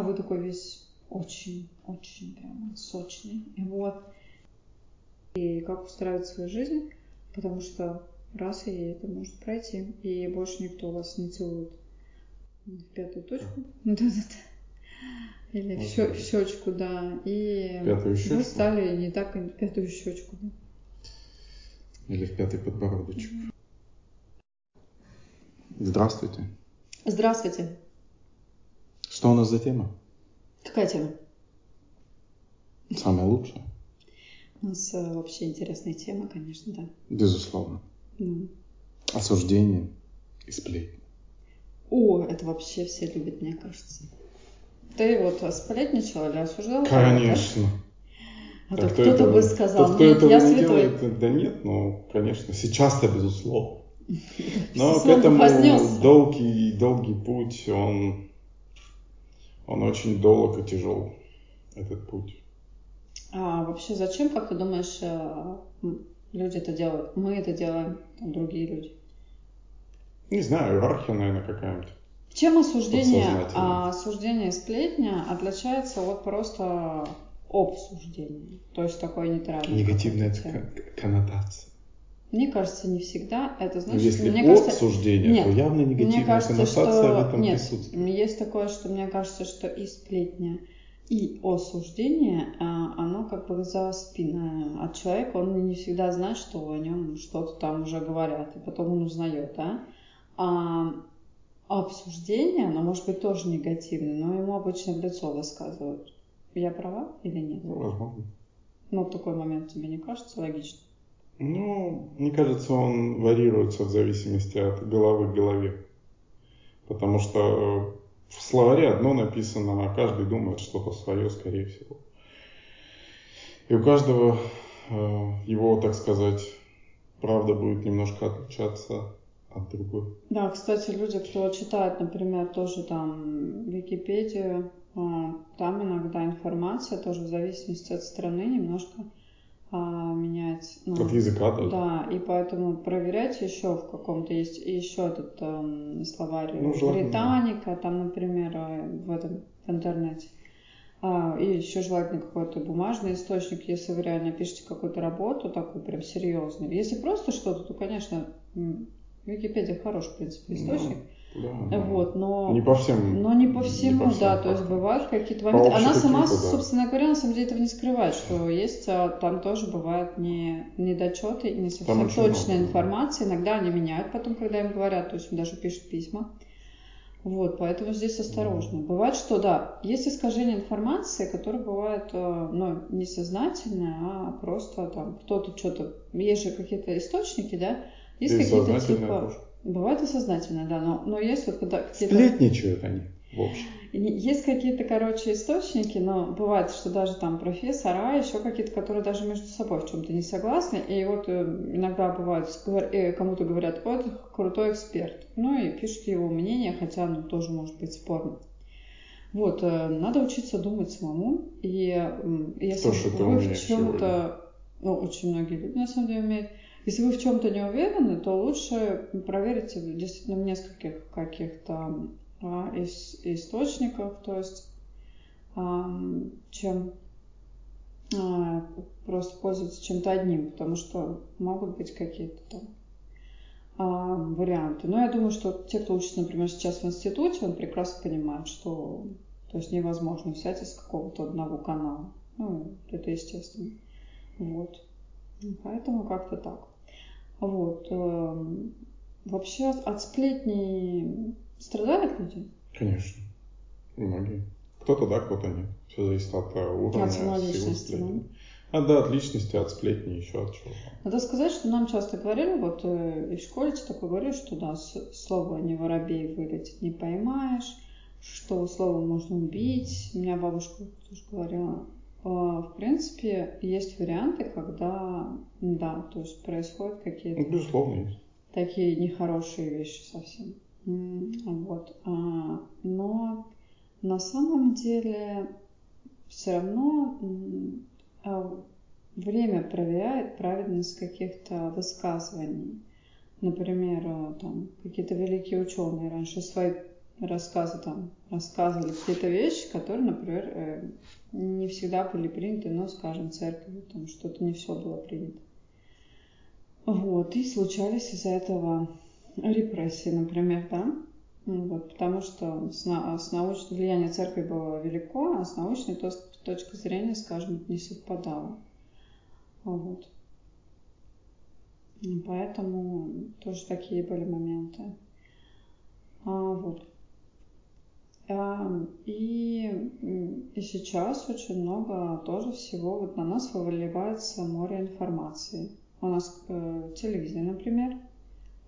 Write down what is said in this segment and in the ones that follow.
а вы такой весь очень, очень прямо сочный. И вот. И как устраивать свою жизнь, потому что раз и это может пройти, и больше никто вас не целует в пятую точку. Да-да-да. Или в, щё- в щечку, да. И Пятую щечку? вы стали не так и пятую щечку. Да. Или в пятый подбородочек. Здравствуйте. Здравствуйте. Что у нас за тема? Какая тема? Самая лучшая? У нас э, вообще интересная тема, конечно, да. Безусловно. Ну. Осуждение и сплетни. О, это вообще все любят, мне кажется. Ты вот сплетничал или осуждал? Конечно. А то кто кто-то этого- бы сказал, кто нет, этого я не святой. делает, да нет, ну, конечно, сейчас-то безусловно. Но к этому долгий, долгий путь, он, он очень долг и тяжел, этот путь. А вообще зачем, как ты думаешь, э, люди это делают? Мы это делаем, там, другие люди. Не знаю, иерархия, наверное, какая-нибудь. Чем осуждение, а, осуждение сплетня отличается от просто обсуждения? То есть такой нейтральный. Негативная коннотация. Мне кажется, не всегда. Это Но значит, если мне от кажется, суждения, Нет, то явно негативная Мне кажется, коннотация что в этом нет, присутствует. есть такое, что мне кажется, что и сплетня, и осуждение, а, оно как бы за спиной от человека, он не всегда знает, что о нем что-то там уже говорят, и потом он узнает, да. А обсуждение, оно может быть тоже негативное, но ему обычно в лицо высказывают. Я права или нет? Ну, возможно. Ну, такой момент тебе не кажется логичным? Ну, мне кажется, он варьируется в зависимости от головы к голове. Потому что э, в словаре одно написано, а каждый думает что-то свое, скорее всего. И у каждого э, его, так сказать, правда будет немножко отличаться от другой. Да, кстати, люди, кто читает, например, тоже там Википедию, а, там иногда информация тоже в зависимости от страны немножко а, меняется. Ну, От языка даже. Да, и поэтому проверяйте еще в каком-то есть еще этот эм, словарь Ну. Британика, там, например, э, в этом в интернете. А, и еще желательно какой-то бумажный источник, если вы реально пишете какую-то работу такую прям серьезную. Если просто что-то, то, конечно, Википедия хороший, в принципе, источник. Ну, да, вот, но Не по всем. но не по всему, не по всем да, то есть фактам. бывают какие-то По моменты. Она общим сама, да. собственно говоря, на самом деле этого не скрывает, что есть, а, там тоже бывают не, недочеты и не совсем точная много, информация. Иногда они меняют потом, когда им говорят, то есть даже пишут письма. Вот, поэтому здесь осторожно. Бывает, что да, есть искажение информации, которое бывает, э, ну, несознательное, а просто там кто-то что-то... Есть же какие-то источники, да? Есть И какие-то сознательное типа... тоже. Бывает и сознательное, да, но, но есть вот когда. Сплетничают они, в общем. Есть какие-то, короче, источники, но бывает, что даже там профессора, еще какие-то, которые даже между собой в чем-то не согласны. И вот э, иногда бывает, э, кому-то говорят, вот крутой эксперт. Ну и пишут его мнение, хотя оно тоже может быть спорным. Вот, э, надо учиться думать самому. И если это вы в чем-то, ну, очень многие люди на самом деле умеют, если вы в чем-то не уверены, то лучше проверить действительно в нескольких каких-то а, ис- источниках, то есть ам, чем а, просто пользоваться чем-то одним, потому что могут быть какие-то там а, варианты. Но я думаю, что те, кто учится, например, сейчас в институте, он прекрасно понимает, что то есть невозможно взять из какого-то одного канала. Ну, это естественно. Вот. Поэтому как-то так. Вот. эм, Вообще от сплетней страдают люди? Конечно. Многие. Кто-то да, кто-то нет. Все зависит от э, уровня От силы личности, сплетни. А да, от личности, от сплетни, еще от чего. Надо сказать, что нам часто говорили, вот э, и в школе тебе такое говорили, что да, слово не воробей вылетит, не поймаешь, что слово можно убить. У меня бабушка тоже говорила. Э, В принципе, есть варианты, когда, да, то есть происходят какие-то Ну, безусловно, есть. такие нехорошие вещи совсем. Вот. А, Но на самом деле все равно а, время проверяет правильность каких-то высказываний. Например, а, там какие-то великие ученые раньше свои рассказы там рассказывали какие-то вещи, которые, например, э, не всегда были приняты, но, скажем, церковью, там что-то не все было принято. Вот, и случались из-за этого репрессии, например, да, вот, потому что с, на, с научной влияние церкви было велико, а с научной то, точки зрения, скажем, не совпадало. Вот. Поэтому тоже такие были моменты. А, вот. А, и, и сейчас очень много тоже всего вот на нас выливается море информации. У нас э, телевизор, например,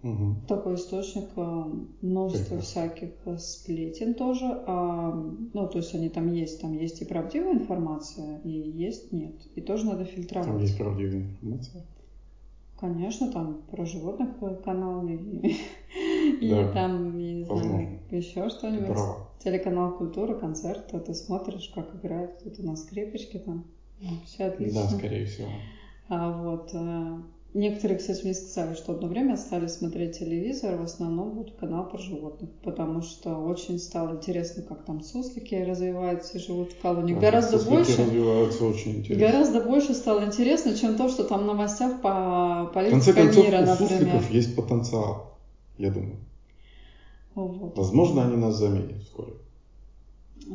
Угу. такой источник, э, множество Прекрасно. всяких э, сплетен тоже. А, ну, то есть они там есть, там есть и правдивая информация, и есть нет. И тоже надо фильтровать. Там есть правдивая информация. Конечно, там про животных канал и, и Да, там, я не знаю, возможно. еще что-нибудь. права. Телеканал Культура, концерт, то ты смотришь, как играют, кто-то на скрипочке там. Все отлично. Да, скорее всего. А вот э, некоторые, кстати, мне сказали, что одно время стали смотреть телевизор, в основном вот канал про животных, потому что очень стало интересно, как там суслики развиваются и живут в колонии. Да, Гораздо больше, развиваются очень интересно. гораздо больше стало интересно, чем то, что там в новостях по концов, мира, у например. сусликов есть потенциал, я думаю. Вот. Возможно, они нас заменят вскоре.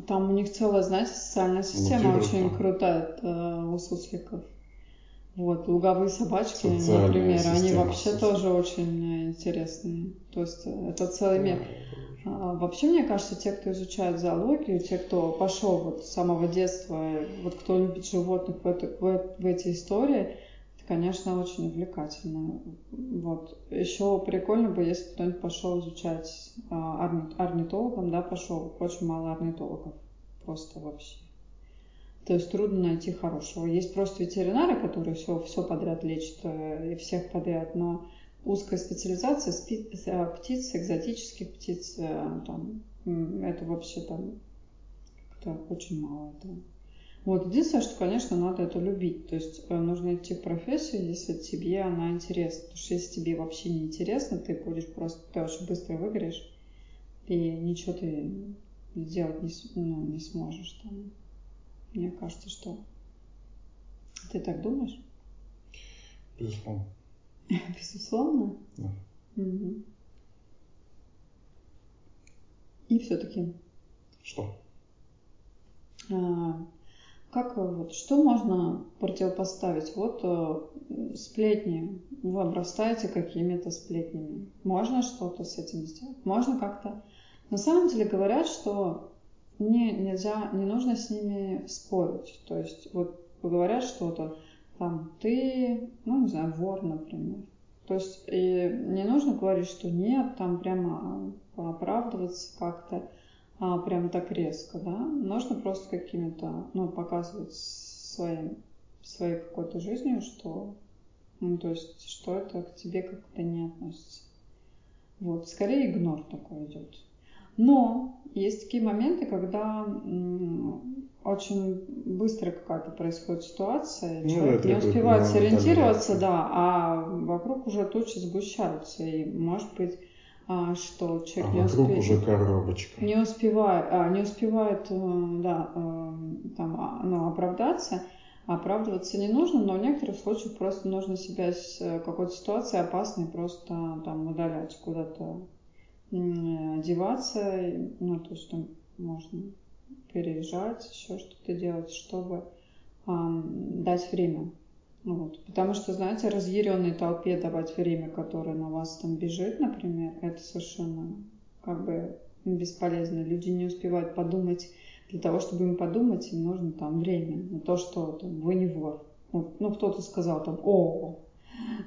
Там у них целая, знаете, социальная система Мутируют очень крутая это у сусликов. Вот, луговые собачки, Социальная например, они вообще сусликов. тоже очень интересные. То есть э, это целый мир. А, Вообще, мне кажется, те, кто изучает зоологию, те, кто пошел вот с самого детства, э, вот кто любит животных в, это- в э- в эти истории, это, конечно, очень увлекательно. Вот. Еще прикольно бы, если кто-нибудь пошел изучать а, орни- орнитологом, да, пошел. Очень мало орнитологов. Просто вообще. То есть трудно найти хорошего. Есть просто ветеринары, которые все, все подряд лечат э, и всех подряд, но узкая специализация спи- э, птиц, экзотических птиц, э, там, это вообще там как-то очень мало этого. Вот, единственное, что, конечно, надо это любить. То есть нужно идти в профессию, если тебе она интересна. Потому что если тебе вообще не интересно, ты будешь просто, ты очень быстро выгоришь, и ничего ты сделать не, ну, не сможешь. Там. Мне кажется, что... Ты так думаешь? Безусловно. Безусловно. Да. Мгм. И все-таки, Что? а, как э, вот, что можно противопоставить? Вот э, сплетни, вы обрастаете какими-то сплетнями. Можно что-то с этим сделать? Можно как-то... На самом деле говорят, что не, нельзя, не нужно с ними спорить. То есть вот говорят что-то, там, ты, ну, не знаю, вор, например. То есть и не нужно говорить, что нет, там прямо оправдываться как-то, а, прям так резко, да. Нужно просто какими-то, ну, показывать своим, своей какой-то жизнью, что, ну, то есть, что это к тебе как-то не относится. Вот, скорее игнор такой идет. Но есть такие моменты, когда очень быстро какая-то происходит ситуация, Ну, человек да, не успевает сориентироваться, да, а вокруг уже тучи сгущаются, и может быть, а, что А человек не вокруг успеет, уже коробочка. не успевает, а, не успевает, э, да, э, там, а, ну, оправдаться, оправдываться не нужно, но в некоторых случаях просто нужно себя с э, какой-то ситуации опасной просто там удалять куда-то, м, деваться, и, ну, то есть там можно переезжать, еще что-то делать, чтобы ам, дать время. Вот. Потому что, знаете, разъяренной толпе давать время, которое на вас там бежит, например, это совершенно как бы бесполезно. Люди не успевают подумать. Для того, чтобы им подумать, им нужно там время. На то, что там, вы не вор. Вот, ну, кто-то сказал там, о,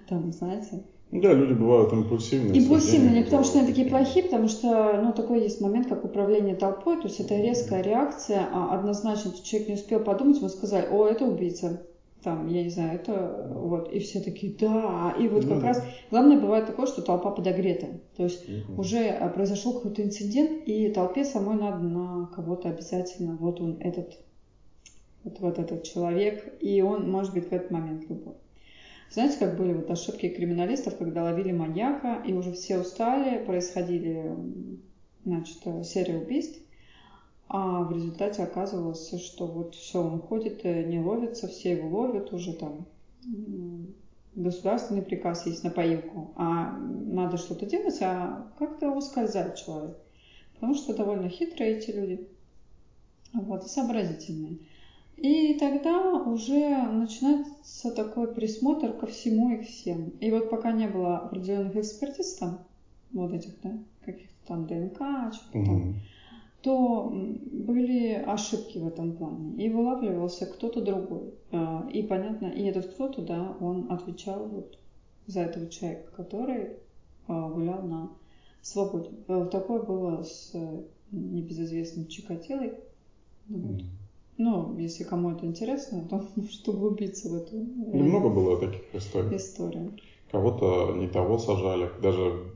там, знаете, Да, люди бывают импульсивные. Импульсивные, не потому что они такие плохие, потому что, ну, такой есть момент, как управление толпой, то есть это резкая реакция, а однозначно человек не успел подумать, ему сказали, о, это убийца, там, я не знаю, это вот, и все такие, да, и вот Ну как да. раз, главное бывает такое, что толпа подогрета, то есть Мгм. уже а, произошел какой-то инцидент, и толпе самой надо на кого-то обязательно, вот он, этот, вот, вот этот человек, и он может быть в этот момент любой. Знаете, как были вот ошибки криминалистов, когда ловили маньяка, и уже все устали, происходили значит, серия убийств, а в результате оказывалось, что вот все, он ходит, не ловится, все его ловят уже там государственный приказ есть на поилку, а надо что-то делать, а как-то ускользает человек. Потому что довольно хитрые эти люди, вот, и сообразительные. И тогда уже начинается такой присмотр ко всему и всем. И вот пока не было определенных экспертиз там, вот этих, да, каких-то там ДНК, что-то угу. там, то были ошибки в этом плане. И вылавливался кто-то другой. А, и понятно, и этот кто-то, да, он отвечал вот за этого человека, который а, гулял на свободе. Э, такое было с небезызвестным Чикатилой. Вот. Ну, если кому это интересно, то может углубиться в эту Немного э, было таких историй. История. Кого-то не того сажали, даже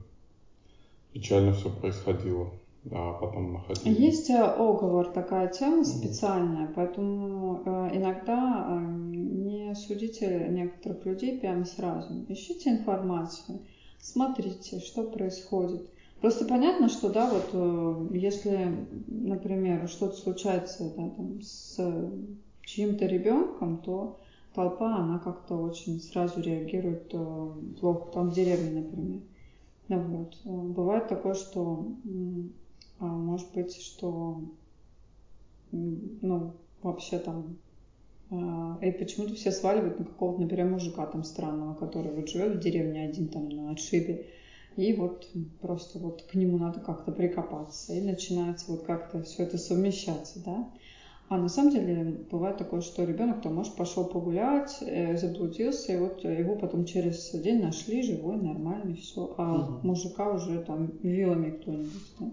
печально все происходило. Да, потом находили. Есть э, оговор, такая тема специальная, поэтому э, иногда не судите некоторых людей прямо сразу. Ищите информацию, смотрите, что происходит. Просто понятно, что, да, вот э, если, например, что-то случается да, там, с чьим-то ребенком, то толпа, она как-то очень сразу реагирует э, плохо, там в деревне, например. Вот. Э, бывает такое, что, может быть, что, ну, вообще там и почему-то все сваливают на какого-то, например, мужика там странного, который вот живет в деревне один там на отшибе. И вот просто вот к нему надо как-то прикопаться. И начинается вот как-то все это совмещаться, да. А на самом деле бывает такое, что ребенок там, может, пошел погулять, э, заблудился, и вот его потом через день нашли живой, нормальный, все. А угу. мужика уже там вилами кто-нибудь. Да?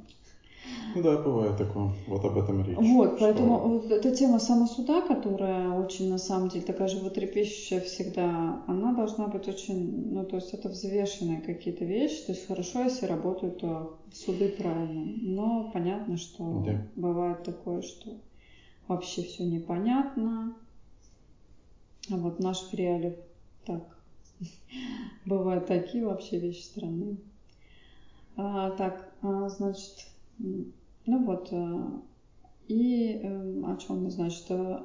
Да, бывает такое. Вот об этом речь. Вот, что... поэтому вот эта тема самосуда, которая очень, на самом деле, такая животрепещущая всегда, она должна быть очень, ну, то есть это взвешенные какие-то вещи, то есть хорошо, если работают э, суды правильно, но понятно, что да. бывает такое, что вообще все непонятно, а вот в наших реалиях так, бывают такие вообще вещи странные. А, так, а, значит, ну вот, э, и эм, о чем мы, значит, э,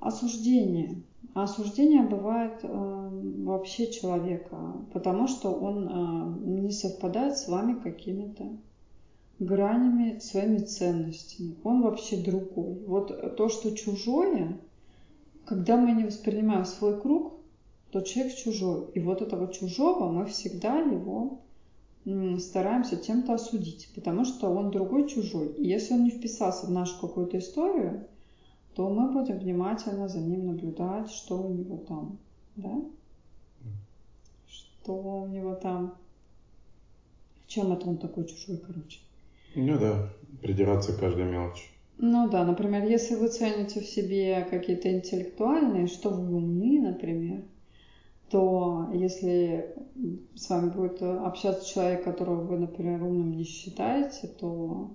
осуждение. Осуждение бывает эм, вообще человека, потому что он э, не совпадает с вами какими-то гранями, своими ценностями. Он вообще другой. Вот то, что чужое, когда мы не воспринимаем свой круг, то человек чужой. И вот этого чужого мы всегда его стараемся тем-то осудить, потому что он другой, чужой. И если он не вписался в нашу какую-то историю, то мы будем внимательно за ним наблюдать, что у него там, да? Что у него там, чем это он такой чужой, короче. Ну да, придираться к каждой мелочи. Ну да, например, если вы цените в себе какие-то интеллектуальные, что вы умны, например, то если с вами будет общаться человек, которого вы, например, умным не считаете, то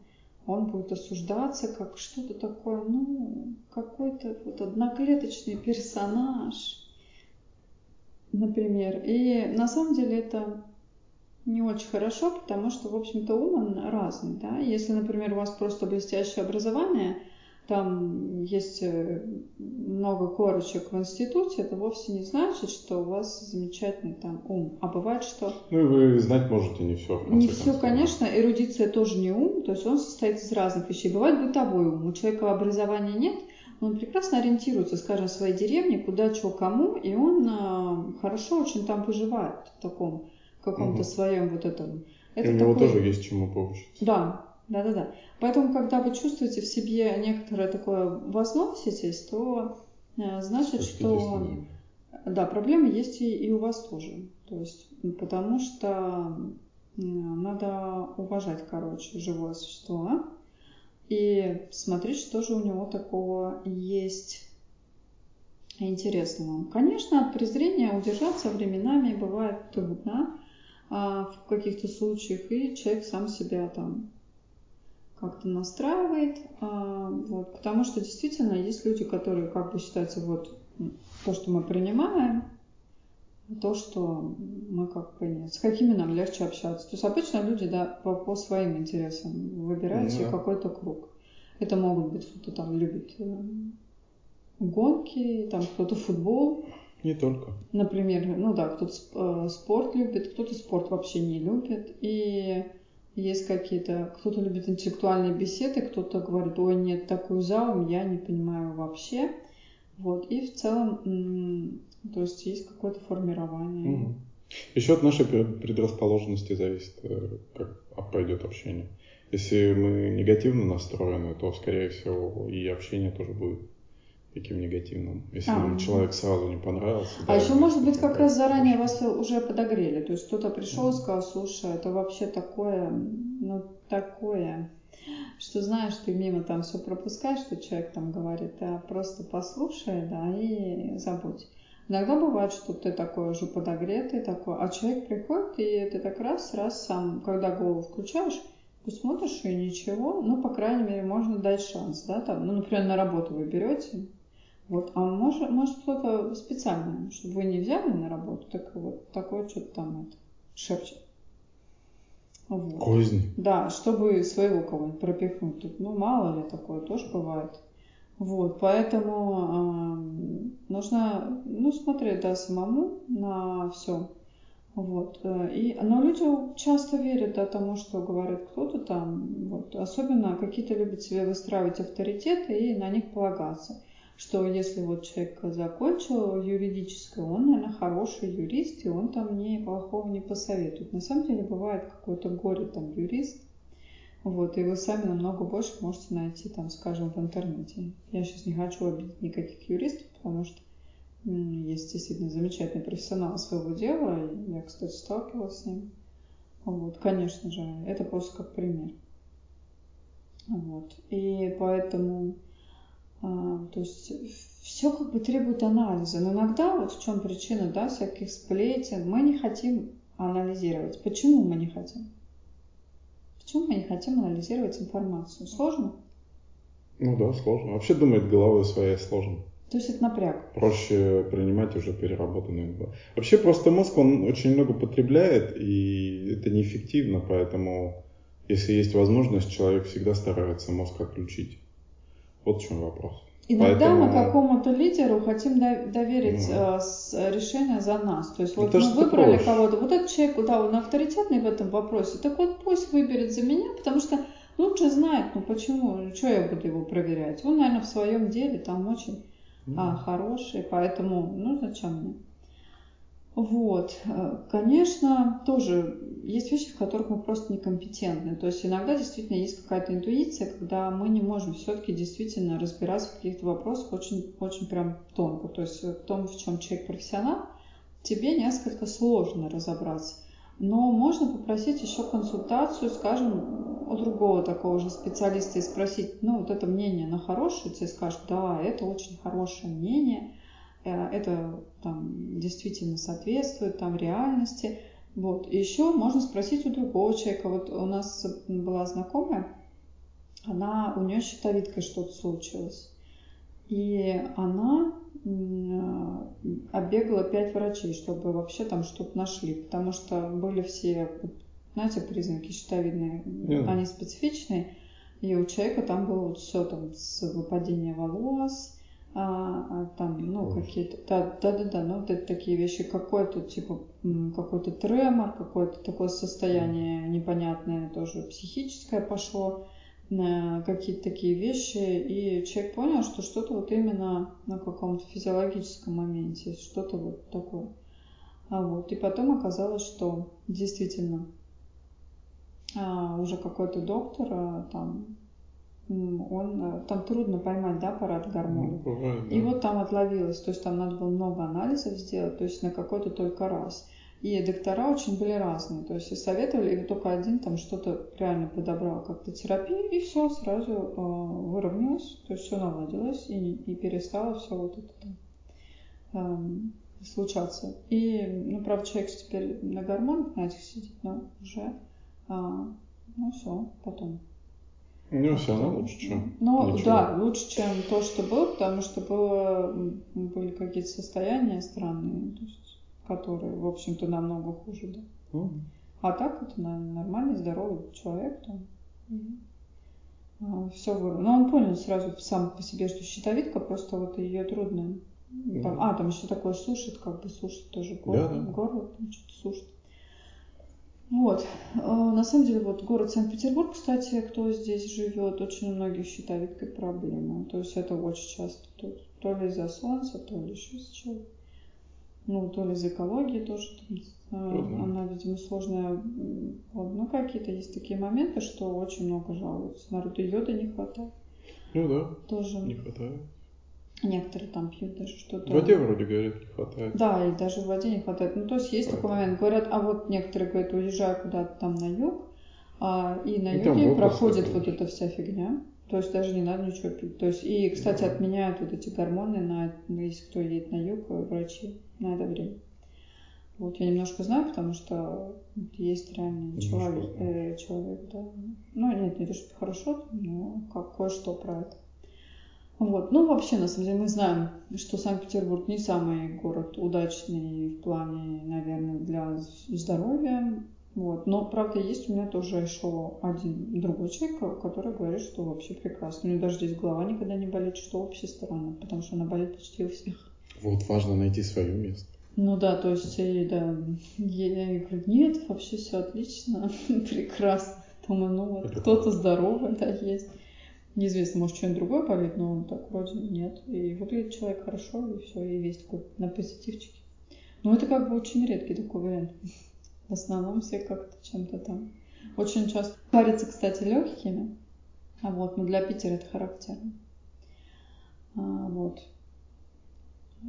он будет осуждаться как что-то такое, ну, какой-то вот одноклеточный персонаж, например. И на самом деле это не очень хорошо, потому что, в общем-то, ум он разный, да. Если, например, у вас просто блестящее образование – там есть э, много корочек в институте, это вовсе не значит, что у вас замечательный там ум. А бывает, что... Ну и вы знать можете не все. Не все, конечно. Эрудиция тоже не ум, то есть он состоит из разных вещей. Бывает бытовой ум. У человека образования нет, он прекрасно ориентируется, скажем, в своей деревне, куда, что, кому, и он э, хорошо очень там выживает в таком каком-то угу. своем вот этом. Это и у него такой... тоже есть чему поучиться. Да, да-да-да. Поэтому, когда вы чувствуете в себе некоторое такое возноситесь, то э, значит, что да, проблемы есть и, и у вас тоже. То есть, потому что надо уважать, короче, живое существо и смотреть, что же у него такого есть интересного. Конечно, от презрения удержаться временами бывает трудно а, в каких-то случаях, и человек сам себя там как-то настраивает, а, вот, потому что действительно есть люди, которые как бы считаются вот то, что мы принимаем, то, что мы как бы нет. С какими нам легче общаться. То есть обычно люди, да, по, по своим интересам выбирают себе Да. какой-то круг. Это могут быть кто-то там любит э, гонки, там кто-то футбол, Не только. например, ну да, кто-то э, спорт любит, кто-то спорт вообще не любит. И есть какие-то, кто-то любит интеллектуальные беседы, кто-то говорит, ой, нет, такой зал я не понимаю вообще. Вот, и в целом, то есть есть какое-то формирование. Мгм. Еще от нашей пред- предрасположенности зависит, э, как а, пойдет общение. Если мы негативно настроены, то, скорее всего, и общение тоже будет таким негативным. Если А, человек сразу не понравился. А да, еще, может быть, как раз заранее вас уже подогрели. То есть кто-то пришел и сказал, слушай, это вообще такое, ну, такое, что знаешь, ты мимо там все пропускаешь, что человек там говорит, а просто послушай, да, и забудь. Иногда бывает, что ты такой уже подогретый, такой, а человек приходит, и ты так раз, раз сам, когда голову включаешь, смотришь, и ничего, ну, по крайней мере, можно дать шанс, да, там, ну, например, на работу вы берете, вот, а может, может кто-то специально, чтобы вы не взяли на работу, так вот такое что-то там это, шепчет. Вот. Козни. Да, чтобы своего кого-нибудь пропихнуть. Тут, ну, мало ли такое тоже бывает. Вот, поэтому эм, нужно, ну, смотреть, да, самому на все. Вот, э, и, но люди часто верят, да, тому, что говорит кто-то там, вот, особенно какие-то любят себе выстраивать авторитеты и на них полагаться, что если вот человек закончил юридическое, он, наверное, хороший юрист, и он там мне плохого не посоветует. На самом деле бывает какой-то горе там юрист, вот, и вы сами намного больше можете найти, там, скажем, в интернете. Я сейчас не хочу обидеть никаких юристов, потому что есть действительно замечательный профессионал своего дела. и Я, кстати, сталкивалась с ним. Вот, конечно же, это просто как пример. Вот. И поэтому, то есть, все как бы требует анализа. Но иногда, вот в чем причина, да, всяких сплетен, мы не хотим анализировать. Почему мы не хотим? Почему мы не хотим анализировать информацию? Сложно? Ну да, сложно. Вообще думать головой своей сложно. То есть это напряг. Проще принимать уже переработанную. Вообще просто мозг, он очень много потребляет, и это неэффективно, поэтому если есть возможность, человек всегда старается мозг отключить. Вот в чем вопрос. Иногда Поэтому- мы какому-то лидеру хотим до- доверить Ну. с- решение за нас. То есть вот Это мы выбрали кого-то, вот этот человек, да, он авторитетный в этом вопросе, так вот пусть выберет за меня, потому что лучше знает, ну почему, что я буду его проверять. Он, наверное, в своем деле там очень а, хороший, поэтому, ну зачем мне? Вот, Э, конечно, тоже есть вещи, в которых мы просто некомпетентны. То есть иногда действительно есть какая-то интуиция, когда мы не можем все-таки действительно разбираться в каких-то вопросах очень, очень прям тонко. То есть в том, в чем человек профессионал, тебе несколько сложно разобраться. Но можно попросить еще консультацию, скажем, у другого такого же специалиста и спросить, ну, вот это мнение, оно хорошее, тебе скажут, да, это очень хорошее мнение, э, это там действительно соответствует там реальности. Вот. И еще можно спросить у другого человека. Вот у нас была знакомая, она, у нее щитовидкой что-то случилось. И она э, оббегала пять врачей, чтобы вообще там что-то нашли, потому что были все, знаете, признаки щитовидные, Да. они специфичные, и у человека там было вот все там с выпадения волос, а, а, там, ну, какие-то, да, да, да, да, ну, вот это такие вещи, какой-то, типа, какой-то тремор, какое-то такое состояние непонятное, тоже психическое пошло, какие-то такие вещи, и человек понял, что что-то вот именно на каком-то физиологическом моменте, что-то вот такое. А вот, и потом оказалось, что действительно а, уже какой-то доктор а, там, он, а, там трудно поймать, да, парад Ну, гормонов. бывает, да. И вот там отловилось, то есть там надо было много анализов сделать, то есть на какой-то только раз. И доктора очень были разные, то есть и советовали, и только один там что-то реально подобрал как-то терапию, и все сразу э, выровнялось, то есть все наладилось, и, и перестало все вот это там эм, случаться. И, ну, правда, человек теперь на гормонах на этих сидит, но уже, а, ну, все, потом. Ну, все равно лучше, чем Ну, ничего. да, лучше, чем то, что было, потому что было, были какие-то состояния странные. То есть который, в общем-то, намного хуже, да. Ну, А так это нормальный, здоровый человек там. Все вырвал. Но он понял сразу сам по себе, что щитовидка, просто вот ее трудно. Там, а, там еще такое сушит, как бы сушит тоже горло, Да, да. горло там что-то сушит. Вот. А, На самом деле, вот город Санкт-Петербург, кстати, кто здесь живет, очень у многих с щитовидкой проблемы. То есть это очень часто. То, то ли из-за солнца, то ли еще из чего. Ну, то ли из экологии тоже. там, Трудно. Она, видимо, сложная. Вот. Ну, какие-то есть такие моменты, что очень много жалуются. Народу йода не хватает. ну да, Тоже не хватает. Некоторые там пьют даже что-то. В воде вроде говорят не хватает. Да, и даже в воде не хватает. Ну, то есть есть такой Поэтому. момент. Говорят, а вот некоторые говорят, уезжаю куда-то там на юг, а, и на И юге проходит вот эта вся фигня. То есть даже не надо ничего пить. То есть, и, кстати, Да. отменяют вот эти гормоны, на, если кто едет на юг, э, врачи на это время. Вот я немножко знаю, потому что есть реально человек, э, человек, да. Ну, нет, не то, что хорошо, но как кое-что про это. Вот. Ну, вообще, на самом деле, мы знаем, что Санкт-Петербург не самый город удачный в плане, наверное, для здоровья. Вот. Но, правда, есть у меня тоже еще один другой человек, который говорит, что вообще прекрасно. У него даже здесь голова никогда не болит, что вообще странно, потому что она болит почти у всех. Вот важно найти свое место. Ну да, то есть, и, да, я, я говорю, нет, вообще все отлично, прекрасно. Думаю, ну вот, кто-то здоровый, да, есть. Неизвестно, может, что-нибудь другое болит, но так вроде нет. И выглядит человек хорошо, и все, и весь такой на позитивчике. Но это как бы очень редкий такой вариант. В основном все как-то чем-то там. Очень часто парятся, кстати, легкими. А вот, но для Питера это характерно. А, вот.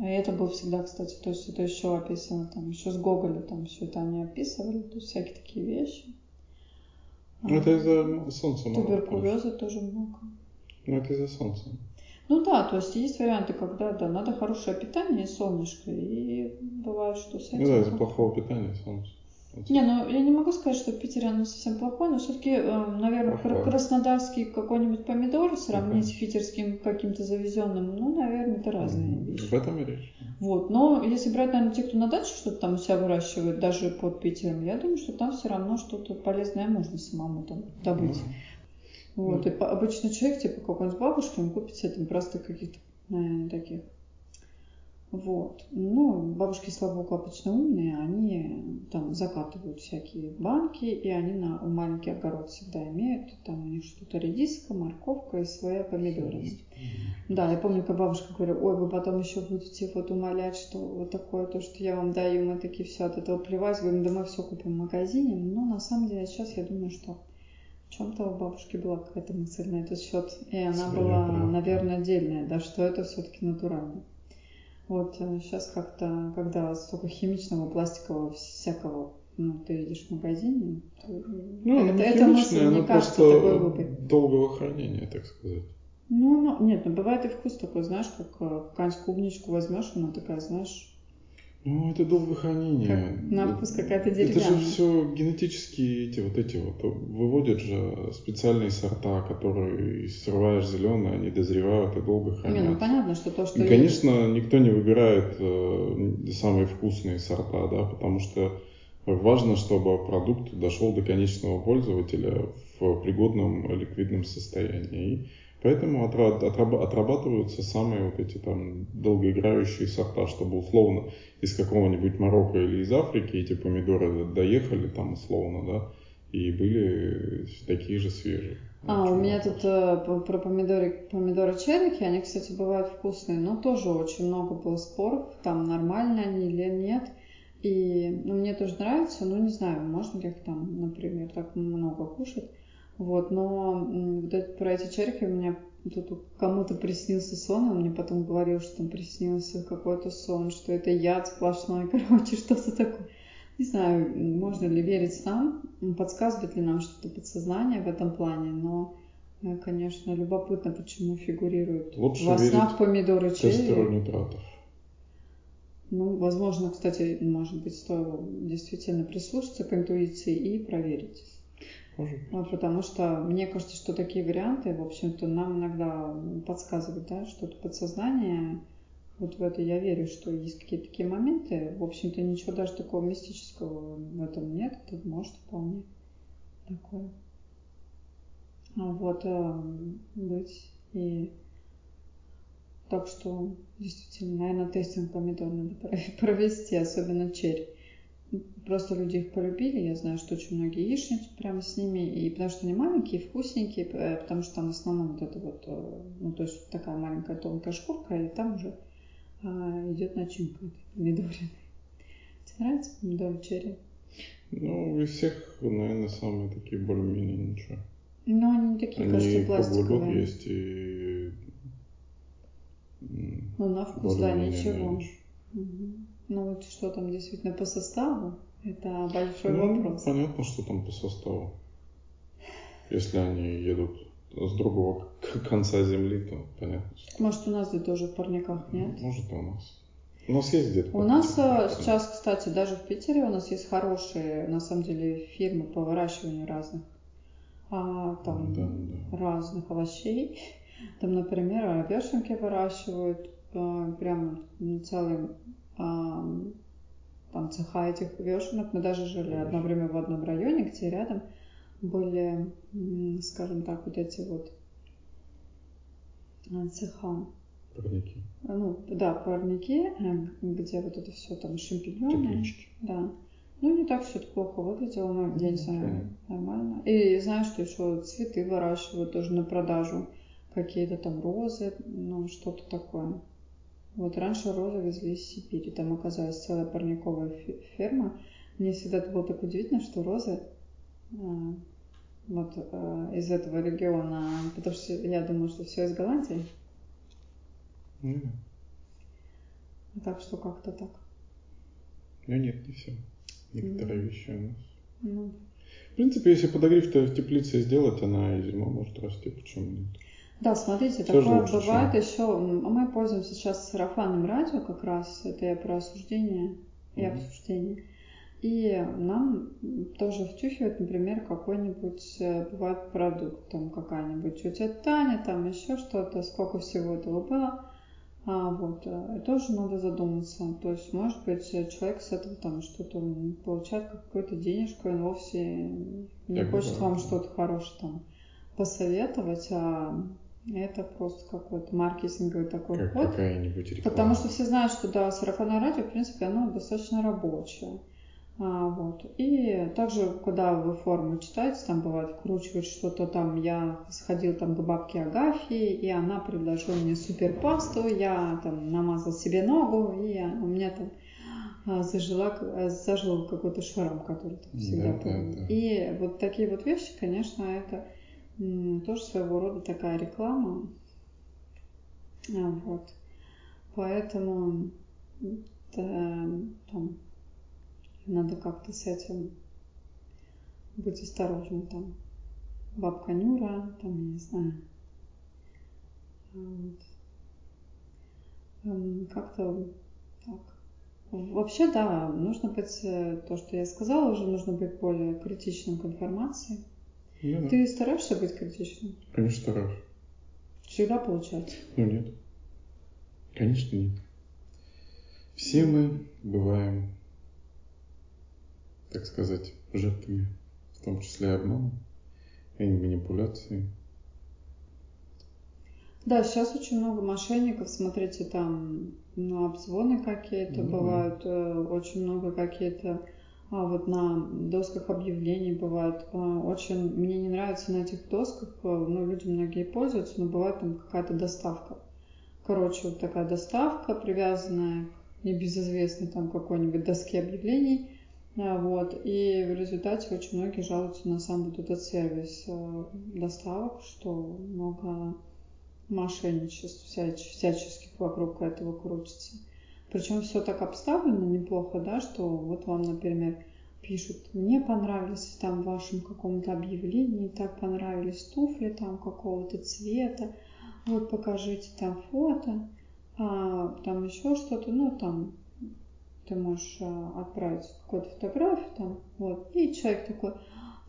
И это было всегда, кстати, то есть это еще описано, там, еще с Гоголя там все это они описывали, то есть всякие такие вещи. Ну, это из-за солнца мало. Туберкулеза тоже много. Ну, это из-за солнца. Ну да, то есть есть варианты, когда, да, надо хорошее питание и солнышко, и бывает, что с этим... Ну да, из-за плохого питания солнце. Не, ну я не могу сказать, что в Питере оно совсем плохое, но все-таки, наверное, Плохое. краснодарский какой-нибудь помидор сравнить с питерским каким-то завезенным, ну, наверное, это разные вещи. В этом и речь. Вот, но если брать, наверное, те, кто на даче что-то там у себя выращивает, даже под Питером, я думаю, что там все равно что-то полезное можно самому там добыть. Вот, и обычно человек, типа какой-нибудь бабушки, он купит себе там просто каких-то, наверное, таких. Вот. Ну, бабушки, слава богу, обычно умные, они там закатывают всякие банки, и они на маленький огород всегда имеют. Там у них что-то редиска, морковка и своя помидоры. Да, я помню, как бабушка говорила, ой, вы потом еще будете вот умолять, что вот такое то, что я вам даю, мы такие все от этого плевать, говорим, да мы все купим в магазине. Но на самом деле сейчас я думаю, что в чем-то у бабушки была какая-то мысль на этот счет, и она Своя была, правда. наверное, отдельная, да, что это все-таки натурально. Вот сейчас как-то, когда столько химичного, пластикового, всякого, ну, ты видишь в магазине, то Ну, это, химичное, мысль не кажется такой глупой. долгого хранения, так сказать. Ну, ну, нет, ну бывает и вкус такой, знаешь, как э, какая-нибудь клубничку возьмешь, она такая, знаешь, Ну, это долгое хранение. как на вкус какая-то Это же деревянная. все генетические эти вот эти вот выводят же специальные сорта, которые срываешь зеленые, они дозревают и долго Не, ну хранятся. понятно, что то, что... И, конечно, никто не выбирает э, самые вкусные сорта, да, потому что важно, чтобы продукт дошел до конечного пользователя в пригодном ликвидном состоянии. Поэтому отра- отраба- отрабатываются самые вот эти там долгоиграющие сорта, чтобы условно из какого-нибудь Марокко или из Африки эти помидоры доехали там условно, да, и были такие же свежие. А, у меня тут э, про помидоры, помидоры черики, они, кстати, бывают вкусные, но тоже очень много было споров, там нормально они или нет. И ну, мне тоже нравится, но не знаю, можно ли их там, например, так много кушать. Вот, но вот это, про эти черики у меня тут кому-то приснился сон, он мне потом говорил, что там приснился какой-то сон, что это яд сплошной, короче, что-то такое. Не знаю, можно ли верить нам, подсказывает ли нам что-то подсознание в этом плане, но, э, конечно, любопытно, почему фигурируют Лучше во снах помидоры черри. нитратов. Ну, возможно, кстати, может быть, стоило действительно прислушаться к интуиции и проверить. А, Потому что мне кажется, что такие варианты, в общем-то, нам иногда подсказывают, да, что-то подсознание вот в это я верю, что есть какие-то такие моменты. В общем-то, ничего даже такого мистического в этом нет. Это может вполне такое а вот быть. И так что действительно, наверное, тестинг помидор надо провести, особенно черри. Просто люди их полюбили, я знаю, что очень многие яичницы прямо с ними, и потому что они маленькие, вкусненькие, потому что там в основном вот это вот, э, ну то есть такая маленькая тонкая шкурка, и там уже а, идет начинка этой помидорины. Тебе нравится помидоры черри? Ну, из всех, наверное, самые такие более-менее ничего. Но они не такие, они кажется, пластиковые. Они есть и... Ну, на вкус, да, ничего. Угу. Ну, вот что там действительно по составу, это большой ну, вопрос. понятно, что там по составу. Если они едут с другого конца земли, то понятно. Может, у нас где тоже в парниках нет? Может, и у нас. У нас есть где-то. У нас парник. сейчас, кстати, даже в Питере у нас есть хорошие, на самом деле, фирмы по выращиванию разных а, там да, да. разных овощей. Там, например, вешенки выращивают а, прямо целый там цеха этих вешенок. Мы даже жили одно время в одном районе, где рядом были, скажем так, вот эти вот а, цеха. Парники. Ну, да, парники, э, где вот это все там шампиньоны. Теплички. Да. Ну, не так все это плохо выглядело, но я не знаю, нормально. И знаю, что еще цветы выращивают тоже на продажу. Какие-то там розы, ну, что-то такое. Вот раньше розы везли из Сибири, там оказалась целая парниковая ферма. Мне всегда это было так удивительно, что розы а, вот а, из этого региона, потому что я думала, что все из Голландии. Mm. Так что как-то так. Ну нет, не все некоторые mm. вещи у нас. Mm. В принципе, если подогрев-то в теплице сделать, она и зимой может расти, почему нет? Да, смотрите, Все такое бывает чем... еще. Мы пользуемся сейчас сарафанным радио как раз. Это я про осуждение и mm обсуждение. И нам тоже втюхивают, например, какой-нибудь, э, бывает продукт, там какая-нибудь тетя Таня, там еще что-то, сколько всего этого было. А, вот, э, тоже надо задуматься. То есть, может быть, человек с этого там что-то получает какую-то денежку, он вовсе не так хочет бывает. вам что-то хорошее там посоветовать, а это просто какой-то маркетинговый такой как ход. Какая-нибудь реклама. Потому что все знают, что да, сарафанное радио, в принципе, оно достаточно рабочее. А, вот. И также, когда вы форму читаете, там бывает вкручивают что-то там, я сходил там к бабке Агафьи, и она предложила мне суперпасту, я там намазал себе ногу, и я, у меня там а, зажила, зажил какой-то шрам, который там всегда да, был. Да, да. И вот такие вот вещи, конечно, это тоже своего рода такая реклама. А, вот. Поэтому да, там, надо как-то с этим быть осторожным. Там бабка Нюра, там, я не знаю. А вот. Эм, как-то так. Вообще, да, нужно быть, э, то, что я сказала, уже нужно быть более критичным к информации. Да. Ты стараешься быть критичным? Конечно, стараюсь. Всегда получается? Ну, нет. Конечно, нет. Все мы бываем так сказать, жертвами, в том числе обмана и манипуляции. Да, сейчас очень много мошенников. Смотрите, там ну, обзвоны какие-то ну, бывают, да. очень много какие-то а вот на досках объявлений бывает. А, очень мне не нравится на этих досках, э, ну, люди многие пользуются, но бывает там какая-то доставка. Короче, вот такая доставка, привязанная к небезызвестной там какой-нибудь доске объявлений. А, вот. И в результате очень многие жалуются на сам вот этот сервис доставок, что много мошенничеств всяческих вокруг этого крутится. Причем все так обставлено неплохо, да, что вот вам, например, пишут, мне понравились там в вашем каком-то объявлении, так понравились туфли там какого-то цвета, вот покажите там фото, а, там еще что-то, ну там ты можешь э, отправить какую-то фотографию там, вот, и человек такой,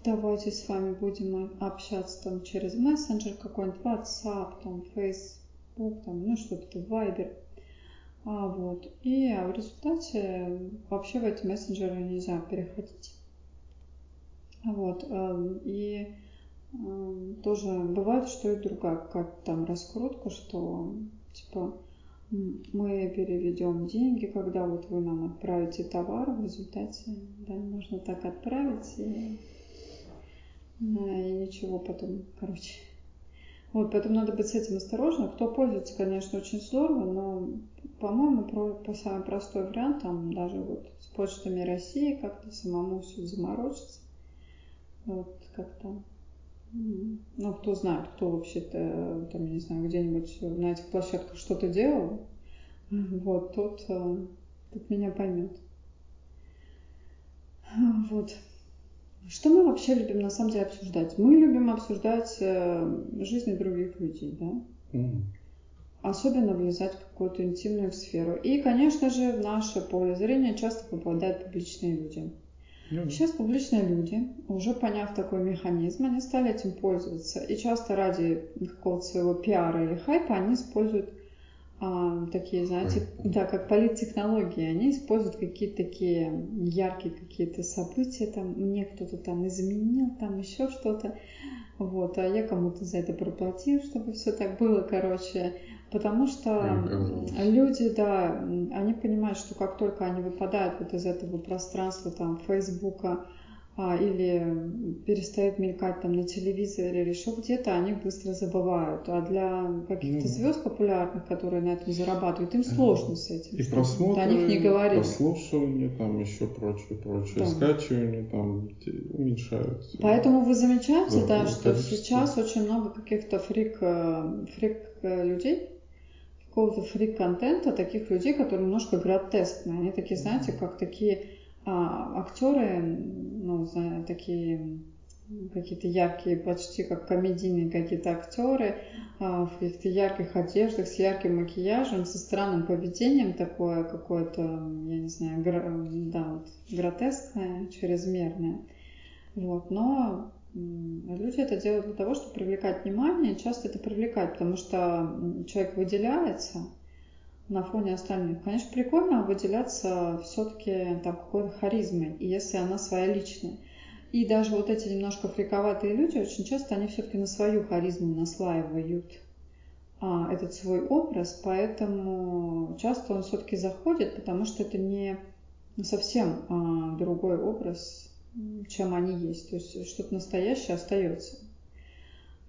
давайте с вами будем общаться там через мессенджер какой-нибудь, WhatsApp, там, Facebook, там, ну что-то, Viber. А, вот. И в результате вообще в эти мессенджеры нельзя переходить. Вот. Эм, и эм, тоже бывает, что и другая какая-то там раскрутка, что типа мы переведем деньги, когда вот вы нам отправите товар, в результате да, можно так отправить и, и ничего потом, короче. Вот, поэтому надо быть с этим осторожным. Кто пользуется, конечно, очень здорово, но, по-моему, про, по самый простой вариант, там даже вот с почтами России как-то самому все заморочиться. Вот как-то ну, кто знает, кто вообще-то, там, я не знаю, где-нибудь на этих площадках что-то делал, вот, тот, э, тот меня поймет. Вот. Что мы вообще любим на самом деле обсуждать? Мы любим обсуждать э, жизни других людей, да? Mm. Особенно влезать в какую-то интимную сферу. И, конечно же, в наше поле зрения часто попадают публичные люди. Mm. Сейчас публичные люди, уже поняв такой механизм, они стали этим пользоваться. И часто ради какого-то своего пиара или хайпа они используют а, такие, знаете, да, как политтехнологии, они используют какие-то такие яркие какие-то события, там мне кто-то там изменил, там еще что-то, вот, а я кому-то за это проплатил, чтобы все так было, короче, потому что люди, да, они понимают, что как только они выпадают вот из этого пространства, там, Фейсбука, или перестают мелькать там на телевизоре или еще где-то, они быстро забывают. А для каких-то ну, звезд популярных, которые на этом зарабатывают, им сложно с этим. И просмотры, о них не говорили. прослушивание, там еще прочее, прочее, да. скачивание там уменьшаются. Поэтому вы замечаете, да, что сейчас очень много каких-то фрик, э, фрик э, людей, какого-то фрик-контента, таких людей, которые немножко гротескные. Они такие, знаете, как такие а, актеры, ну, знаю, такие какие-то яркие, почти как комедийные какие-то актеры а, в каких-то ярких одеждах, с ярким макияжем, со странным поведением такое какое-то, я не знаю, гро, да, вот, гротескное, чрезмерное. Вот, но люди это делают для того, чтобы привлекать внимание, и часто это привлекает, потому что человек выделяется, на фоне остальных. Конечно, прикольно выделяться все-таки там какой-то харизмой, если она своя личная. И даже вот эти немножко фриковатые люди, очень часто они все-таки на свою харизму наслаивают а, этот свой образ, поэтому часто он все-таки заходит, потому что это не совсем а, другой образ, чем они есть. То есть что-то настоящее остается.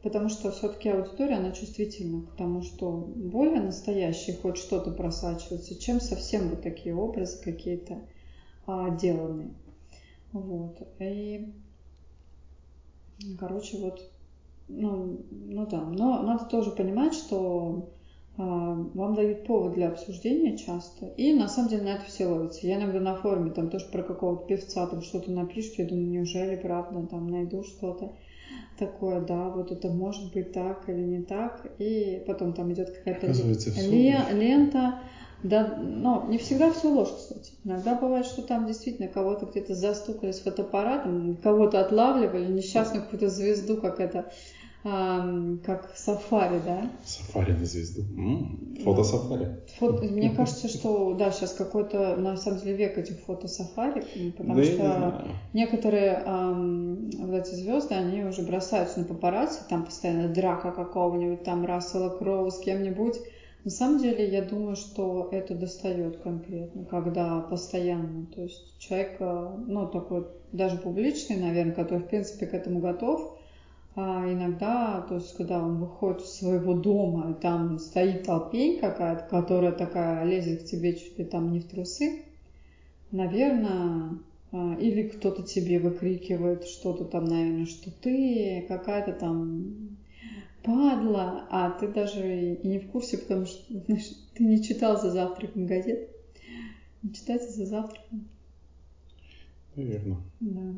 Потому что все-таки аудитория, она чувствительна к тому, что более настоящий хоть что-то просачивается, чем совсем вот такие образы какие-то а, деланные. Вот. И, короче, вот, ну, ну да. Но надо тоже понимать, что а, вам дают повод для обсуждения часто, и на самом деле на это все ловится. Я иногда на форуме там тоже про какого-то певца там что-то напишут, я думаю, неужели правда, там найду что-то такое, да, вот это может быть так или не так, и потом там идет какая-то ле- лента, да, но не всегда все ложь, кстати. Иногда бывает, что там действительно кого-то где-то застукали с фотоаппаратом, кого-то отлавливали, несчастную какую-то звезду, как это, как сафари, да? Сафари на звезду. М-м, фото-сафари. Фото, мне кажется, что да, сейчас какой-то на самом деле век этих фото-сафари, потому да что некоторые эм, вот эти звезды, они уже бросаются на папарацци, там постоянно драка какого-нибудь, там Рассела Кроу с кем-нибудь. На самом деле, я думаю, что это достает конкретно, когда постоянно, то есть человек, э, ну, такой даже публичный, наверное, который, в принципе, к этому готов, а иногда, то есть, когда он выходит из своего дома, и там стоит толпень какая-то, которая такая лезет к тебе чуть ли там не в трусы, наверное, а, или кто-то тебе выкрикивает что-то там, наверное, что ты какая-то там падла, а ты даже и не в курсе, потому что знаешь, ты не читал за завтраком газет. Не читайте за завтраком. Наверное. Да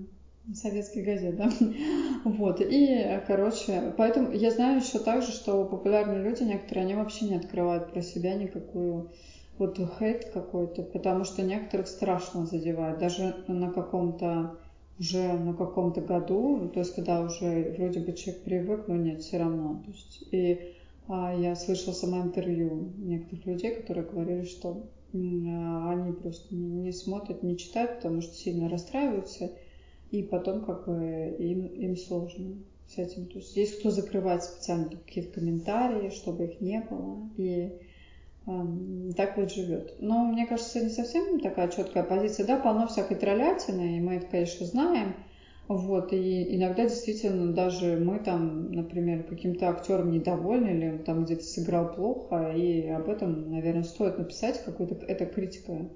советских газет, да? Вот, и, короче, поэтому я знаю еще также, что популярные люди некоторые, они вообще не открывают про себя никакую вот хейт какой-то, потому что некоторых страшно задевает, даже на каком-то уже на каком-то году, то есть когда уже вроде бы человек привык, но нет, все равно. То есть, и А я слышала сама интервью некоторых людей, которые говорили, что а, они просто не смотрят, не читают, потому что сильно расстраиваются, и потом как бы им, им сложно с этим. То есть есть кто закрывает специально какие-то комментарии, чтобы их не было, и эм, так вот живет. Но мне кажется, не совсем такая четкая позиция. Да, полно всякой троллятины, и мы это, конечно, знаем, вот, и иногда действительно даже мы там, например, каким-то актером недовольны или он там где-то сыграл плохо, и об этом, наверное, стоит написать, какую-то, это критика.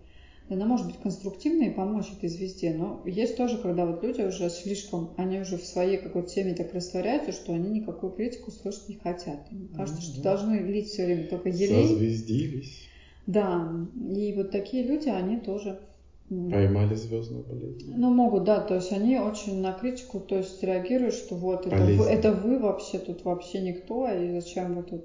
Она может быть конструктивной и помочь этой звезде, но есть тоже, когда вот люди уже слишком, они уже в своей какой-то теме так растворяются, что они никакую критику слышать не хотят. Им кажется, mm-hmm. что должны лить все время только елей. Созвездились. Да, и вот такие люди, они тоже Поймали звездную болезнь. Ну, могут, да. То есть они очень на критику, то есть реагируют, что вот это вы, это вы вообще тут вообще никто, и зачем вы тут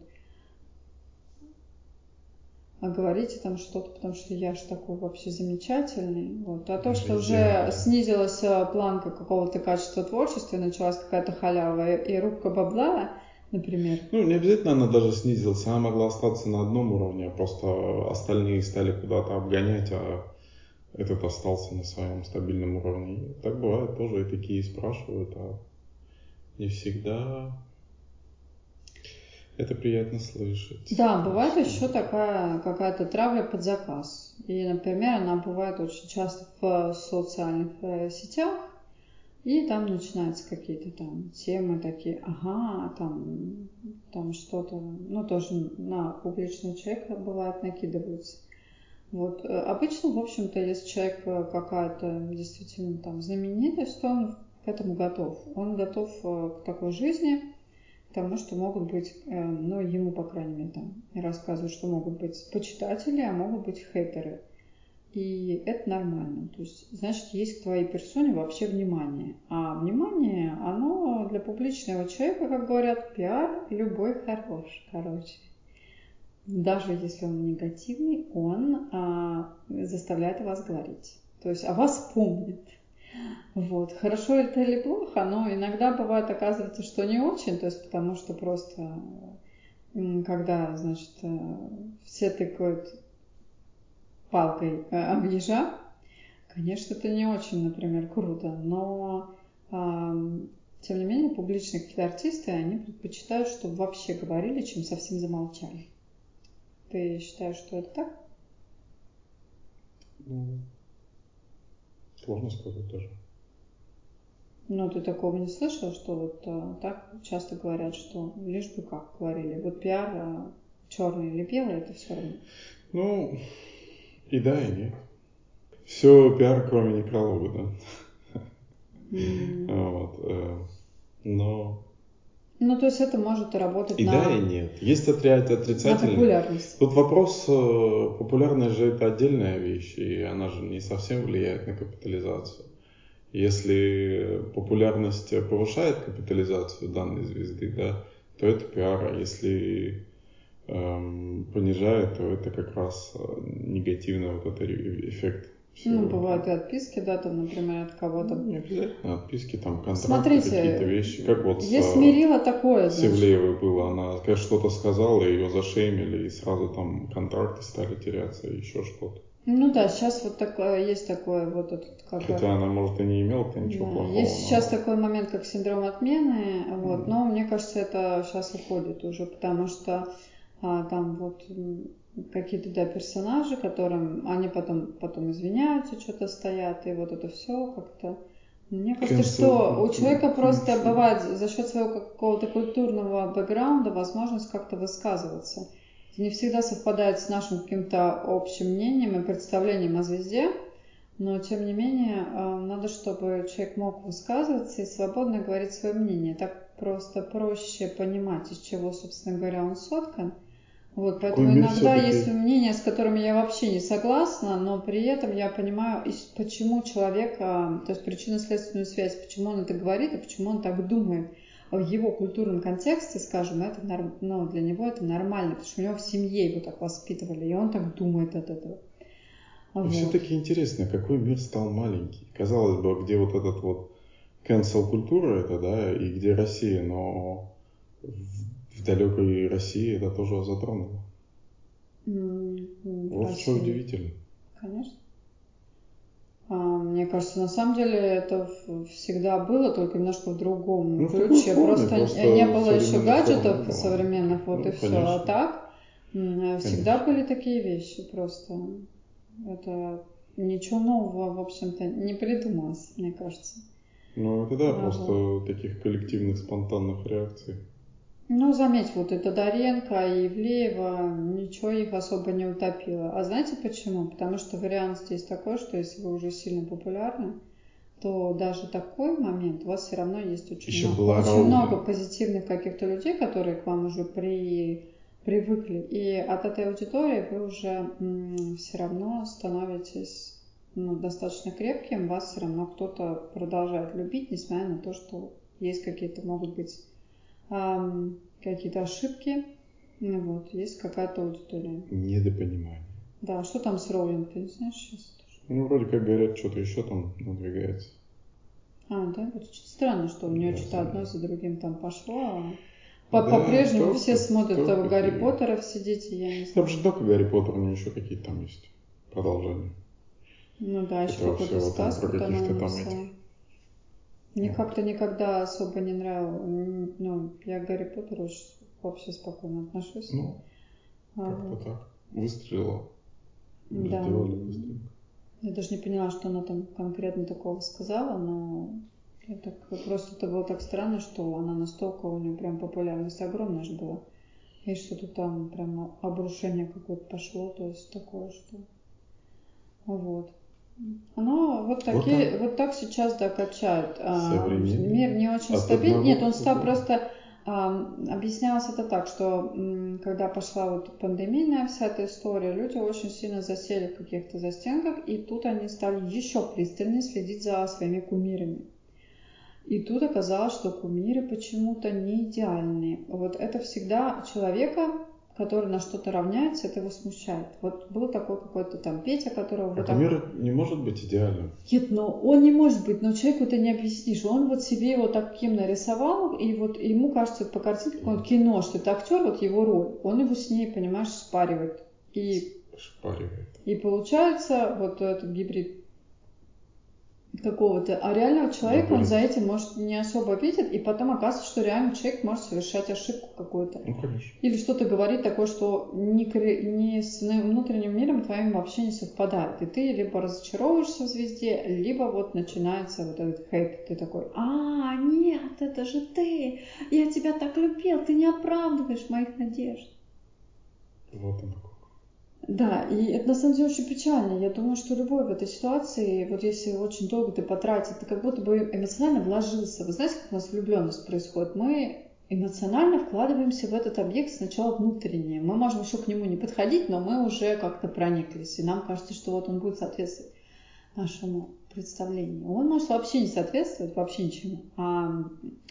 а говорите там что-то, потому что я же такой вообще замечательный. Вот. А то, что уже снизилась э, планка какого-то качества творчества, началась какая-то халява и, и рубка бабла, например. Ну, не обязательно она даже снизилась, она могла остаться на одном уровне, а просто остальные стали куда-то обгонять, а этот остался на своем стабильном уровне. Так бывает тоже, и такие спрашивают, а не всегда это приятно слышать. Да, бывает еще такая какая-то травля под заказ. И, например, она бывает очень часто в социальных э, сетях, и там начинаются какие-то там темы такие, ага, там, там что-то, ну тоже на публичного человека бывает накидываются. Вот. Э, обычно, в общем-то, если человек э, какая-то действительно там знаменитость, то он к этому готов. Он готов к такой жизни, тому, что могут быть, ну, ему, по крайней мере, там рассказывают, что могут быть почитатели, а могут быть хейтеры. И это нормально. То есть, значит, есть к твоей персоне вообще внимание. А внимание, оно для публичного человека, как говорят, пиар любой хорош, короче даже если он негативный, он а, заставляет вас говорить. То есть о вас помнит. Вот. Хорошо это или плохо, но иногда бывает, оказывается, что не очень, то есть потому что просто когда, значит, э, все тыкают палкой э, об ежа, конечно, это не очень, например, круто, но тем не менее публичные какие-то артисты, они предпочитают, чтобы вообще говорили, чем совсем замолчали. Ты считаешь, что это так? Ну, сложно сказать даже. Ну, ты такого не слышал, что вот а, так часто говорят, что лишь бы как говорили. Вот пиар а, черный или белый, это все равно. Ну, и да, и нет. Все пиар, кроме некролога, да. Mm. Вот. Э, но ну, то есть это может работать и на... да, и нет. Есть отрицательный. На популярность. Тут вопрос, э, популярность же это отдельная вещь, и она же не совсем влияет на капитализацию. Если популярность повышает капитализацию данной звезды, да, то это пиар, а если эм, понижает, то это как раз э, негативный вот этот эффект ну, бывают и отписки, да, там, например, от кого-то. Ну, не обязательно отписки, там, контракты, Смотрите, какие-то вещи. Как вот есть мерило такое, значит. Севлеевой было, она, конечно, что-то сказала, ее зашеймили, и сразу там контракты стали теряться, и еще что-то. Ну да, сейчас вот такое, есть такое вот этот как Хотя она, может, и не имела-то ничего да, плохого. Есть но... сейчас такой момент, как синдром отмены, вот, mm. но мне кажется, это сейчас уходит уже, потому что а, там вот какие-то да, персонажи, которым они потом, потом извиняются, что-то стоят, и вот это все как-то... Мне кажется, что у человека просто бывает за счет своего какого-то культурного бэкграунда возможность как-то высказываться. Это не всегда совпадает с нашим каким-то общим мнением и представлением о звезде, но тем не менее э, надо, чтобы человек мог высказываться и свободно говорить свое мнение. Так просто проще понимать, из чего, собственно говоря, он соткан – вот, поэтому иногда есть мнения, с которыми я вообще не согласна, но при этом я понимаю, почему человек, а, то есть причинно-следственную связь, почему он это говорит и почему он так думает. В его культурном контексте, скажем, это ну, для него это нормально, потому что у него в семье его так воспитывали, и он так думает от этого. Вот. Все-таки интересно, какой мир стал маленький. Казалось бы, где вот этот вот cancel культура это, да, и где Россия, но в далекой России это тоже затронуло. М, Вот что удивительно. Конечно. А, Мне кажется, на самом деле это всегда было, только немножко в другом Ну, ключе. форме, просто, просто не было еще гаджетов было. современных, вот Ну, и все. конечно. А так всегда были такие вещи просто. Это ничего нового, в общем-то, не придумалось, мне кажется. Ну, это да, Ага. просто таких коллективных спонтанных реакций. Ну, заметь, вот и Тодоренко, и Ивлеева, ничего их особо не утопило. А знаете почему? Потому что вариант здесь такой, что если вы уже сильно популярны, то даже такой момент у вас все равно есть очень, Еще много, была очень много позитивных каких-то людей, которые к вам уже при, привыкли. И от этой аудитории вы уже все равно становитесь ну, достаточно крепким, вас все равно кто-то продолжает любить, несмотря на то, что есть какие-то, могут быть какие-то ошибки. Ну вот, есть какая-то аудитория. Недопонимание. Да, что там с Роулинг, ты не знаешь сейчас? Ну, вроде как говорят, что-то еще там надвигается. А, да, вот что-то странно, что у нее что-то одно за другим там пошло. а по- Да, по-прежнему только- все смотрят только того Гарри. Поттера, все дети, я не знаю. Там же только Гарри Поттер, у него еще какие-то там есть продолжения. Ну да, еще какую-то там сказку про там она каких-то там написала. этих. Мне Вот. как-то никогда особо не нравилось. Ну, я к Гарри Поттеру вообще спокойно отношусь. Ну, А, как-то вот. так. Выстрелила. Да. Сделали быстренько. Я даже не поняла, что она там конкретно такого сказала, но я так, просто это было так странно, что она настолько, у нее прям популярность огромная же была. И что-то там прям обрушение какое-то пошло, то есть такое, что... Вот. Оно вот, Вот такие, вот, так сейчас да. А, Современный. мир не очень От стабильный. одного Нет, он стал просто... а, объяснялось это так, что м, когда пошла вот пандемийная вся эта история, люди очень сильно засели в каких-то застенках, и тут они стали еще пристальнее следить за своими кумирами. И тут оказалось, что кумиры почему-то не идеальные. Вот это всегда человека, который на что-то равняется, это его смущает. Вот был такой какой-то там Петя, которого А вы так кумир не может быть идеальным. нет, но он не может быть, но человеку ты не объяснишь. Он вот себе его таким нарисовал, и вот ему кажется по картинке какое-то кино, что это актер, вот его роль. Он его с ней, понимаешь, спаривает. И, Шпаривает. и получается вот этот гибрид какого-то, а реального человека он за этим может не особо видит, и потом оказывается, что реальный человек может совершать ошибку какую-то. Ну, конечно. Или что-то говорит такое, что кре- ни с внутренним миром твоим вообще не совпадает. И ты либо разочаровываешься в звезде, либо вот начинается вот этот хейт. Ты такой, а, нет, это же ты, я тебя так любил, ты не оправдываешь моих надежд. Вот оно как. Да, и это на самом деле очень печально. Я думаю, что любой в этой ситуации, вот если очень долго ты потратил, ты как будто бы эмоционально вложился. Вы знаете, как у нас влюбленность происходит? Мы эмоционально вкладываемся в этот объект сначала внутренне. Мы можем еще к нему не подходить, но мы уже как-то прониклись. И нам кажется, что вот он будет соответствовать нашему представлению. Он может вообще не соответствовать, вообще ничему. А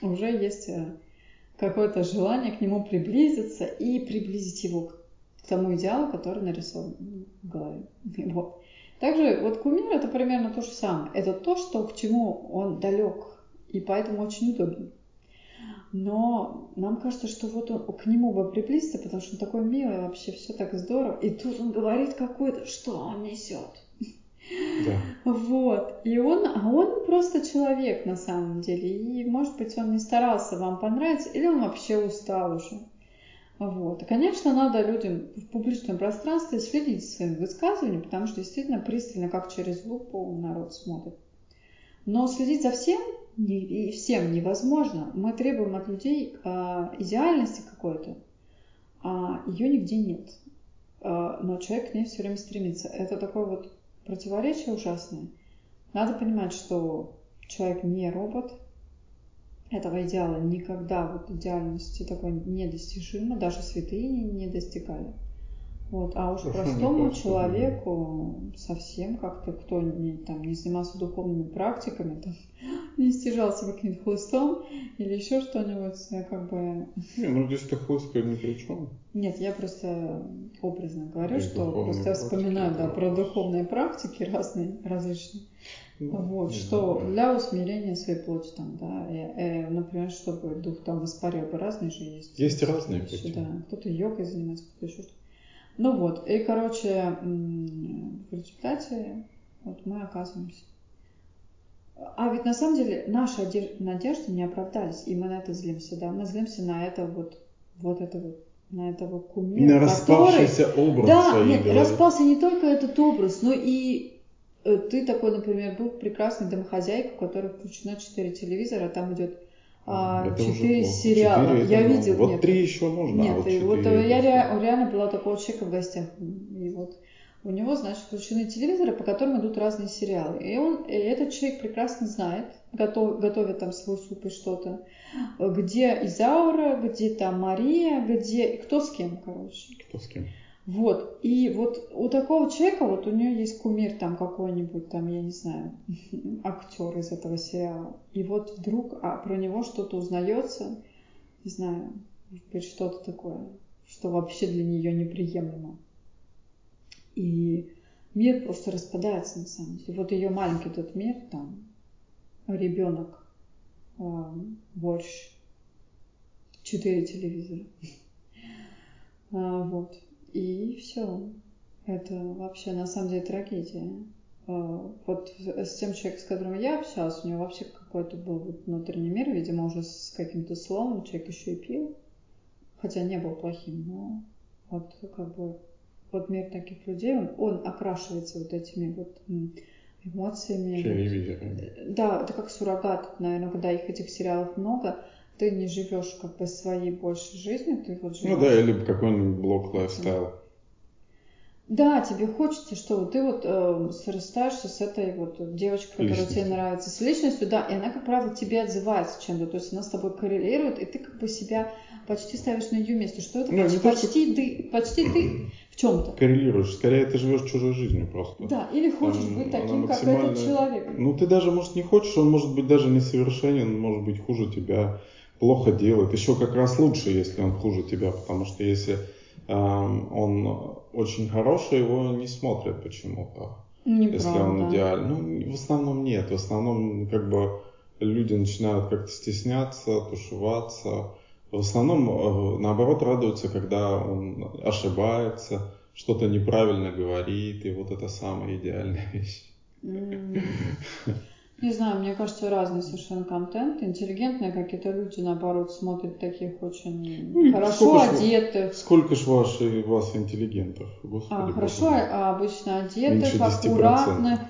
уже есть э, какое-то желание к нему приблизиться и приблизить его к тому идеалу, который нарисован в голове. Вот. Также вот кумир это примерно то же самое. Это то, что к чему он далек, и поэтому очень удобен. Но нам кажется, что вот он к нему бы приблизиться, потому что он такой милый, вообще все так здорово. И тут он говорит какое-то, что он несет. Да. Вот. И он, а он просто человек на самом деле. И, может быть, он не старался вам понравиться, или он вообще устал уже. Вот. И, конечно, надо людям в публичном пространстве следить за своими высказываниями, потому что действительно пристально, как через лупу, народ смотрит. Но следить за всем и всем невозможно. Мы требуем от людей а, идеальности какой-то, а ее нигде нет. А, но человек к ней все время стремится. Это такое вот противоречие ужасное. Надо понимать, что человек не робот, этого идеала никогда вот идеальности такой недостижимо, даже святые не, не достигали. Вот. А уж простому человеку совсем как-то, кто не, там, не занимался духовными практиками, там, не стяжался каким-то хлыстом или еще что-нибудь, я как бы... Не, ну здесь-то хлыстка ни при чем. Нет, я просто образно говорю, И что просто я вспоминаю да, про духовные практики разные, различные. Вот, что для усмирения своей плоти там, да, и, и, например, чтобы дух там испарил бы разные же есть. Есть разные пути. Да, кто-то йогой занимается, кто-то еще что-то. Ну вот, и, короче, в результате вот мы оказываемся. А ведь на самом деле наши надежды не оправдались, и мы на это злимся, да, мы злимся на это вот, вот это вот на этого кумира, на распавшийся который... образ да, нет, голове. распался не только этот образ, но и Э, ты такой, например, был прекрасный домохозяйка, у которой включено 4 телевизора, там идет а, 4 сериала. 4 я много. видел. Вот нет, 3 еще можно. А нет, а вот и вот я ре, реально была такого человека в гостях. И вот у него, значит, включены телевизоры, по которым идут разные сериалы. И он, и этот человек прекрасно знает, готов, готовит там свой суп и что-то, где Изаура, где там Мария, где кто с кем, короче. Кто с кем. Вот, и вот у такого человека, вот у нее есть кумир там какой-нибудь, там, я не знаю, актер из этого сериала. И вот вдруг а, про него что-то узнается, не знаю, быть, что-то такое, что вообще для нее неприемлемо. И мир просто распадается на самом деле. Вот ее маленький этот мир, там, ребенок, э, борщ, четыре телевизора. А, вот. И все. Это вообще на самом деле трагедия. А, вот с тем человеком, с которым я общалась, у него вообще какой-то был вот внутренний мир, видимо, уже с каким-то словом, человек еще и пил, хотя не был плохим, но вот как бы вот мир таких людей, он, он окрашивается вот этими вот эмоциями. Телевизорами. Да, это как суррогат, наверное, когда их этих сериалов много, ты не живешь как бы своей больше жизнью, ты вот живешь. Ну да, или какой-нибудь блок лайфстайл. Да, тебе хочется, что ты вот э, срастаешься с этой вот девочкой, которая тебе нравится, с личностью, да, и она, как правило, тебе отзывается чем-то, то есть она с тобой коррелирует, и ты как бы себя почти ставишь на ее место, что это ну, почти, почти ты, почти ты в чем-то. Коррелируешь, скорее ты живешь чужой жизнью просто. Да, или хочешь Там, быть таким, как этот человек. Ну ты даже, может, не хочешь, он может быть даже несовершенен, может быть хуже тебя плохо делает. Еще как раз лучше, если он хуже тебя, потому что если э, он очень хороший, его не смотрят почему-то. Неправда. Если он идеальный. Ну, в основном нет. В основном как бы люди начинают как-то стесняться, тушеваться. В основном, э, наоборот, радуются, когда он ошибается, что-то неправильно говорит, и вот это самая идеальная вещь. Mm. Не знаю, мне кажется, разный совершенно контент. Интеллигентные какие-то люди, наоборот, смотрят таких очень ну, хорошо одетых. Ж, сколько ж ваши, вас интеллигентов? Господи, а, хорошо а, обычно одетых, аккуратных.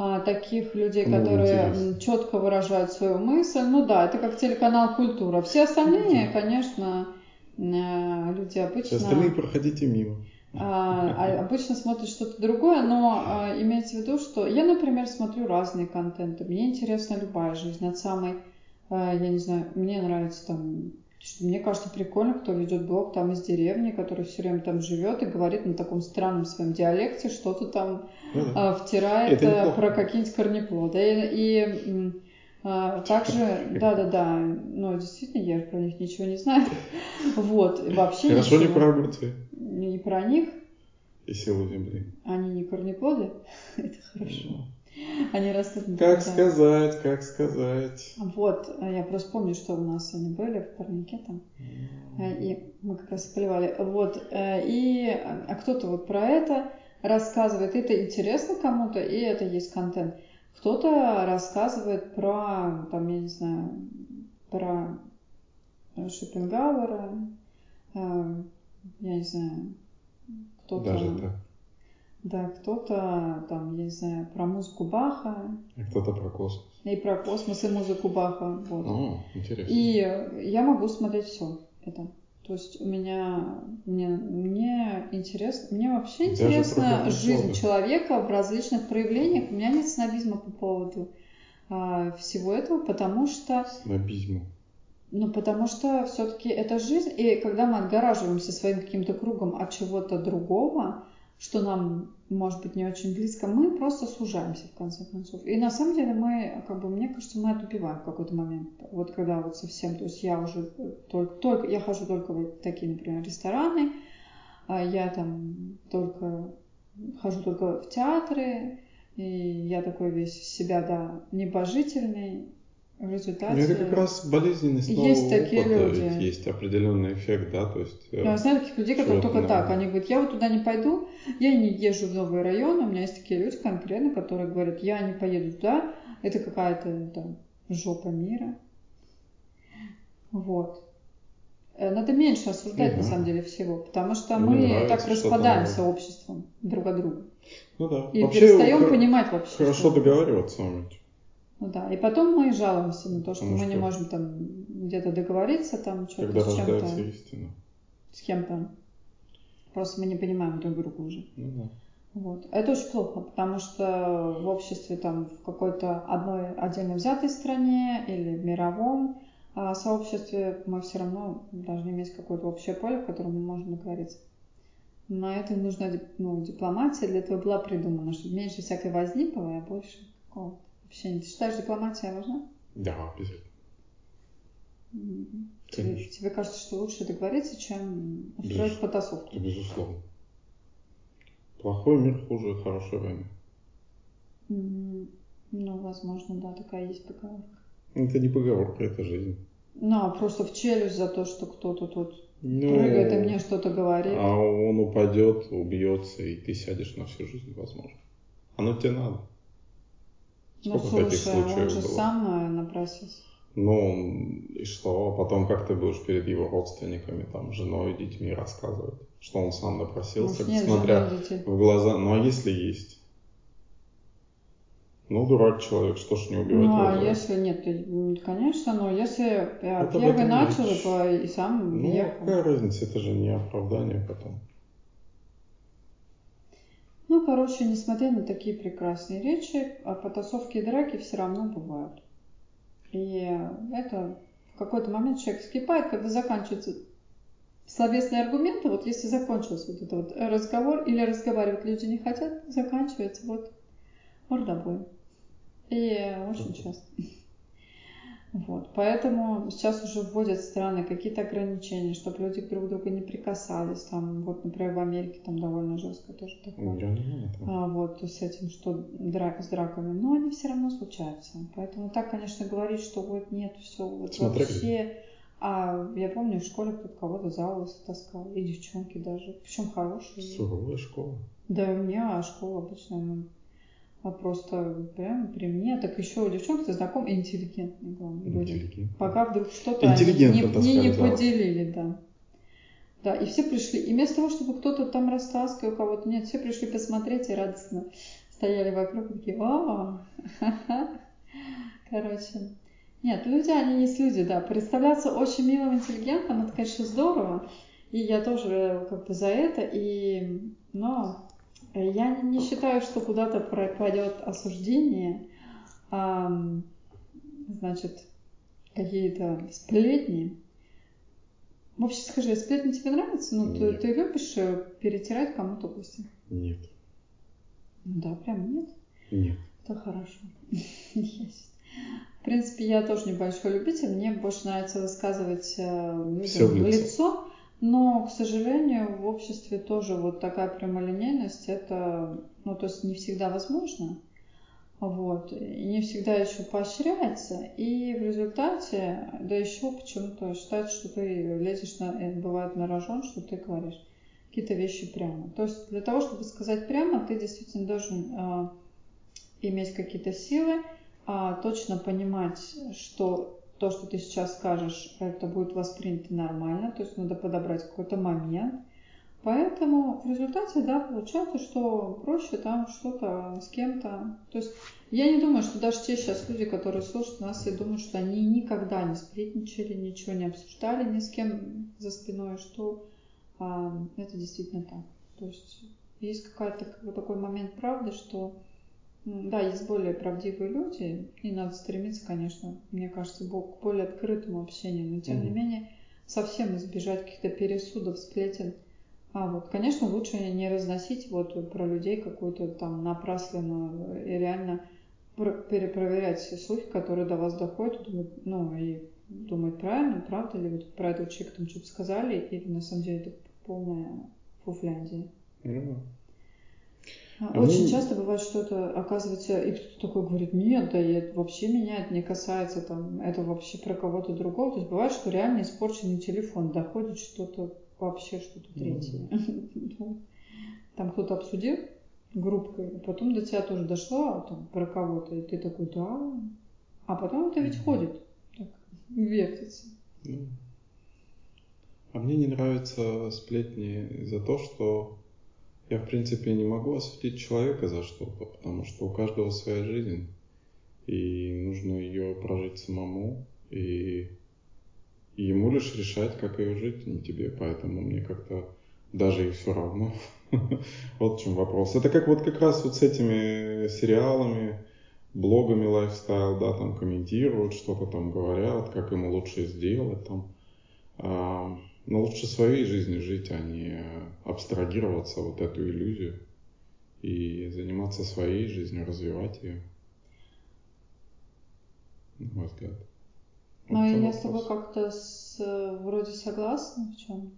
А, таких людей, ну, которые интересно. четко выражают свою мысль. Ну да, это как телеканал «Культура». Все остальные, конечно, э, люди обычно... Все остальные проходите мимо. А, а обычно смотрят что-то другое, но а, имейте в виду, что я, например, смотрю разные контенты. Мне интересна любая жизнь. От самой, а, я не знаю, мне нравится там что мне кажется прикольно, кто ведет блог там из деревни, который все время там живет и говорит на таком странном своем диалекте, что-то там а, втирает а, про какие-нибудь корнеплоды. И, и а, также, да-да-да, но действительно, я про них ничего не знаю. Вот, вообще Хорошо ничего. не про огурцы не про них. И силу земли. Они не корнеплоды? Это хорошо. Они растут на Как сказать, как сказать. Вот, я просто помню, что у нас они были в парнике там. И мы как раз поливали. Вот, э, и а кто-то вот про это рассказывает. Это интересно кому-то, и это есть контент. Кто-то рассказывает про, там, я не знаю, про Шопенгауэра, э, я не знаю, кто-то... Даже так? Да, кто-то там, я не знаю, про музыку Баха. И кто-то про космос. И про космос, и музыку Баха. Вот. О, интересно. И я могу смотреть все это. То есть у меня, мне, мне интересно, мне вообще интересна жизнь человека в различных проявлениях. У меня нет снобизма по поводу а, всего этого, потому что... Снобизма. Ну, потому что все-таки это жизнь, и когда мы отгораживаемся своим каким-то кругом от чего-то другого, что нам, может быть, не очень близко, мы просто сужаемся, в конце концов. И на самом деле мы, как бы, мне кажется, мы отупеваем в какой-то момент. Вот когда вот совсем, то есть я уже только, только я хожу только в такие, например, рестораны, а я там только хожу только в театры, И я такой весь себя, да, небожительный, в результате... Ну, это как раз болезненность нового есть такие опыта, люди. ведь есть определенный эффект, да, то есть... э, Я знаю таких людей, которые только так. новое. Они говорят, я вот туда не пойду, я не езжу в новые районы. У меня есть такие люди конкретно, которые говорят, я не поеду туда, это какая-то там жопа мира. Вот. Э, Надо меньше осуждать, на Мгм. самом деле, всего, потому что Мне мы нравится так распадаемся обществом друг от друга. Ну да. И Вообще, перестаем понимать вообще. Хорошо что- договариваться уметь. Ну да. И потом мы жалуемся на то, что Потому мы не что- можем там где-то договориться, там Когда что-то с чем-то. истина. С кем-то. Просто мы не понимаем друг друга уже. Ну да. Вот. Это очень плохо, потому что в обществе, там, в какой-то одной отдельно взятой стране или в мировом а, сообществе мы все равно должны иметь какое-то общее поле, в котором мы можем договориться. На это нужна ну, дипломатия, для этого была придумана, чтобы меньше всякой возни было, а больше какого-то общения. Ты считаешь, дипломатия важна? Да, обязательно. Тебе, Конечно. тебе кажется, что лучше договориться, чем устроить Безусловно. потасовку? Безусловно. Плохой мир хуже хорошей войны. Ну, возможно, да, такая есть поговорка. Это не поговорка, это жизнь. Ну, а просто в челюсть за то, что кто-то тут Ну, прыгает и мне что-то говорит. А он упадет, убьется, и ты сядешь на всю жизнь, возможно. Оно тебе надо. Ну, Сколько таких слушай, он случаев же было? сам напросился. Ну, и что? Потом как ты будешь перед его родственниками, там, женой, детьми рассказывать, что он сам напросился, Может, смотря в глаза. Ну, а если есть? Ну, дурак человек, что ж не убивать Ну, а его если нет, то, конечно, но если э, Это первый начал по- и сам Ну, въехал. какая разница, это же не оправдание потом. Ну, короче, несмотря на такие прекрасные речи, а потасовки и драки все равно бывают. И это в какой-то момент человек вскипает, когда заканчиваются словесные аргументы. Вот если закончился вот этот вот разговор, или разговаривать люди не хотят, заканчивается вот мордобой. И очень часто. Вот. Поэтому сейчас уже вводят страны какие-то ограничения, чтобы люди друг к другу не прикасались. Там, вот, например, в Америке там довольно жестко тоже такое. Я не знаю. там. А, вот с этим, что драк, с драками, но они все равно случаются. Поэтому так, конечно, говорить, что вот нет, все вот Смотря вообще. А я помню, в школе кто-то кого-то за волосы таскал, и девчонки даже, причем хорошие. Суровая школа. Да, у меня школа обычно, ну, а просто прям при мне, так еще у девчонки знаком интеллигентные, главное, были. Пока вдруг что-то они не, не, не поделили, да. Да, и все пришли. И вместо того, чтобы кто-то там растаскивал кого-то, нет, все пришли посмотреть и радостно стояли вокруг и такие, ха-ха». Короче, нет, люди, они есть люди, да. Представляться очень милым, интеллигентным, это, конечно, здорово. И я тоже как бы за это. И, но я не считаю, что куда-то пропадет осуждение, а, значит, какие-то сплетни. Вообще скажи, сплетни тебе нравятся? Ну, ты, ты любишь э, перетирать кому-то кости? Нет. Ну да, прям нет. Нет. Это хорошо. В принципе, я тоже небольшой любитель. Мне больше нравится высказывать э, людям в лицо. Но, к сожалению, в обществе тоже вот такая прямолинейность, это, ну, то есть не всегда возможно. Вот. И не всегда еще поощряется. И в результате, да еще почему-то считается, что ты лезешь на, э, бывает на рожон, что ты говоришь какие-то вещи прямо. То есть для того, чтобы сказать прямо, ты действительно должен э, иметь какие-то силы, а, точно понимать, что то, что ты сейчас скажешь, это будет воспринято нормально, то есть надо подобрать какой-то момент. Поэтому в результате, да, получается, что проще там что-то с кем-то. То есть я не думаю, что даже те сейчас люди, которые слушают нас и думают, что они никогда не сплетничали, ничего не обсуждали ни с кем за спиной, что а, это действительно так. То есть есть какая-то такой момент правды, что да, есть более правдивые люди, и надо стремиться, конечно, мне кажется, к более открытому общению, но тем не Мгм. менее совсем избежать каких-то пересудов, сплетен. А вот, конечно, лучше не разносить вот про людей какую-то там напрасленную и реально про- перепроверять все слухи, которые до вас доходят, думать, ну и думать правильно, правда ли вот про этого человека там что-то сказали, или на самом деле это полная фуфляндия. А Очень мне- часто бывает, что это оказывается, и кто-то такой говорит, нет, да это вообще меня это не касается, там, это вообще про кого-то другого. То есть бывает, что реально испорченный телефон, доходит что-то вообще что-то третье. Ну, Там кто-то обсудил группкой, а потом до тебя тоже дошло а там, про кого-то, и ты такой, да. А потом это ведь ходит, так, вертится. Ну. А мне не нравятся сплетни за то, что я, в принципе, не могу осудить человека за что-то, потому что у каждого своя жизнь, и нужно ее прожить самому, и, ему лишь решать, как ее жить, а не тебе, поэтому мне как-то даже и все равно. Вот в чем вопрос. Это как вот как раз вот с этими сериалами, блогами лайфстайл, да, там комментируют, что-то там говорят, как ему лучше сделать, там. Но лучше своей жизнью жить, а не абстрагироваться вот эту иллюзию и заниматься своей жизнью, развивать ее. На мой взгляд. В я я с тобой вопрос. как-то с- вроде согласна в чем-то,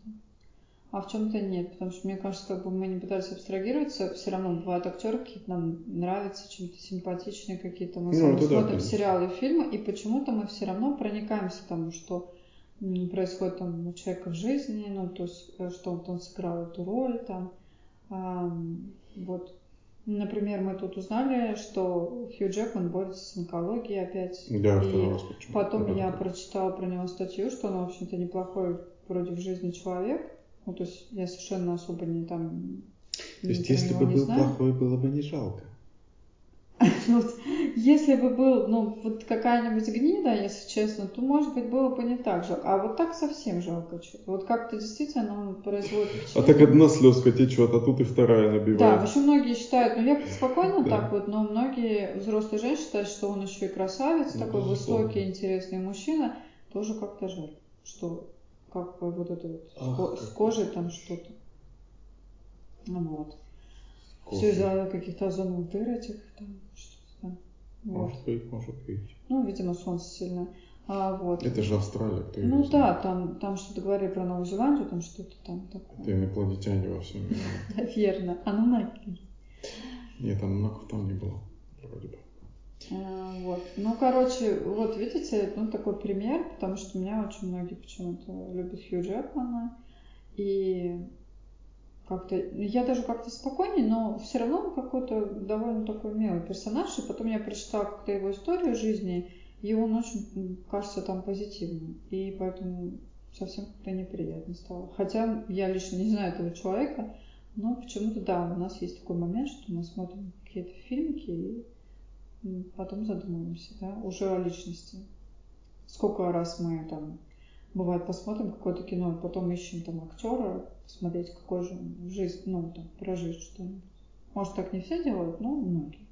а в чем-то нет, потому что мне кажется, как бы мы не пытались абстрагироваться, все равно бывают актеры какие-то нам нравятся, чем-то симпатичные какие-то, мы Ну, да, смотрим конечно. сериалы и фильмы, и почему-то мы все равно проникаемся тому, что происходит там у человека в жизни, ну, то есть, э, что он сыграл эту роль там, Ам, вот. Например, мы тут узнали, что Хью Джекман борется с онкологией опять. Да, и раз почему. Потом Это я как- прочитала про него статью, что он, в общем-то, неплохой вроде в жизни человек. Ну, то есть я совершенно особо не там... То есть, если бы был знаю. плохой, было бы не жалко. Вот, если бы был, ну, вот какая-нибудь гнида, если честно, то, может быть, было бы не так жалко. А вот так совсем жалко что-то. Вот как-то действительно он производит А впечатление. так одна слезка течет, а тут и вторая Да, набивает. очень многие считают, ну я спокойно Да. так вот, но многие взрослые женщины считают, что он еще и красавец, Ну, такой безусловно. высокий, интересный мужчина, тоже как-то жаль, что как бы вот это вот с ко- с кожей там что-то. Ну Вот. Кофе. Все из-за каких-то озоновых дыр этих там, Может быть, может быть. Ну, видимо, солнце сильно. А, вот. Это же Австралия, кто Ну да, там, там что-то говорили про Новую Зеландию, там что-то там такое. Это инопланетяне во всем мире. Наверное. Анунаки. Нет, анунаков там не было. Вроде бы. А, Вот. Ну, короче, вот видите, ну, такой пример, потому что меня очень многие почему-то любят Хью Джекмана. И как-то, я даже как-то спокойнее, но все равно он какой-то довольно такой милый персонаж. И потом я прочитала как-то его историю жизни, и он очень, кажется, там позитивный. И поэтому совсем как-то неприятно стало. Хотя я лично не знаю этого человека, но почему-то, да, у нас есть такой момент, что мы смотрим какие-то фильмики и потом задумываемся, да, уже о личности. Сколько раз мы там, бывает, посмотрим какое-то кино, и потом ищем там актера, посмотреть, какой же он в жизни, ну, там, прожить что-нибудь. Может, так не все делают, но многие.